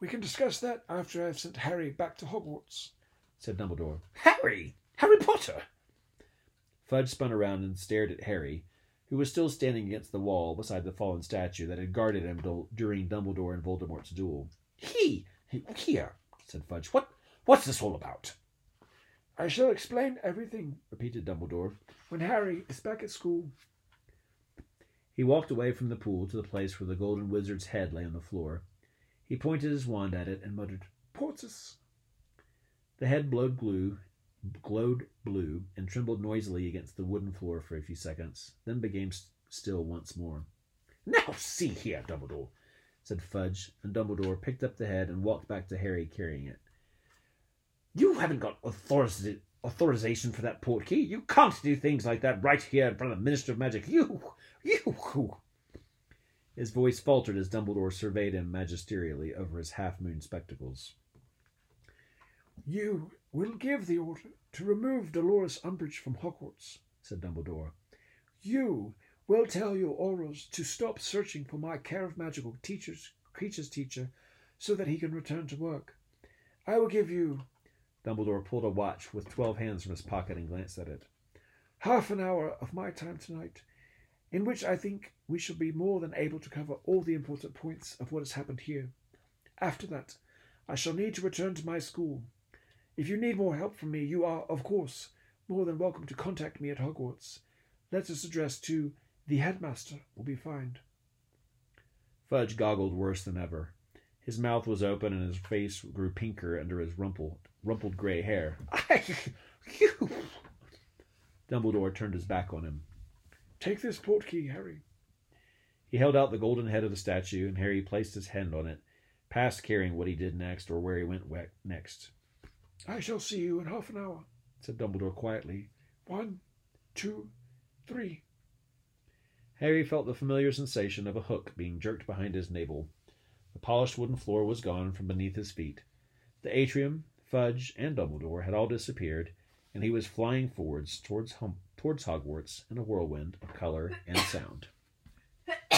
We can discuss that after I've sent Harry back to Hogwarts. Said Dumbledore. Harry, Harry Potter. Fudge spun around and stared at Harry, who was still standing against the wall beside the fallen statue that had guarded him during Dumbledore and Voldemort's duel. He, he here, said Fudge. What, what's this all about? I shall explain everything Repeated Dumbledore. when Harry is back at school. He walked away from the pool to the place where the golden wizard's head lay on the floor. He pointed his wand at it and muttered, Portus. The head glowed blue, glowed blue, and trembled noisily against the wooden floor for a few seconds, then became still once more. Now see here, Dumbledore. Said Fudge, and Dumbledore picked up the head and walked back to Harry carrying it. You haven't got authority, authorization for that port key. You can't do things like that right here in front of the Minister of Magic. You, you. His voice faltered as Dumbledore surveyed him magisterially over his half moon spectacles. You will give the order to remove Dolores Umbridge from Hogwarts, said Dumbledore. You will tell your Aurors to stop searching for my care of magical teachers, creatures teacher so that he can return to work. I will give you Dumbledore pulled a watch with twelve hands from his pocket and glanced at it. half an hour of my time tonight, in which I think we shall be more than able to cover all the important points of what has happened here. After that, I shall need to return to my school. If you need more help from me, you are, of course, more than welcome to contact me at Hogwarts. Letters addressed to the headmaster will be fine. Fudge goggled worse than ever. His mouth was open and his face grew pinker under his rumpled, rumpled gray hair. I, you Dumbledore turned his back on him. take this portkey, Harry. He held out the golden head of the statue, and Harry placed his hand on it, past caring what he did next or where he went next. I shall see you in half an hour, Said Dumbledore quietly. One, two, three. Harry felt the familiar sensation of a hook being jerked behind his navel. The polished wooden floor was gone from beneath his feet. The atrium, Fudge, and Dumbledore had all disappeared, and he was flying forwards towards hum- towards Hogwarts in a whirlwind of color and sound.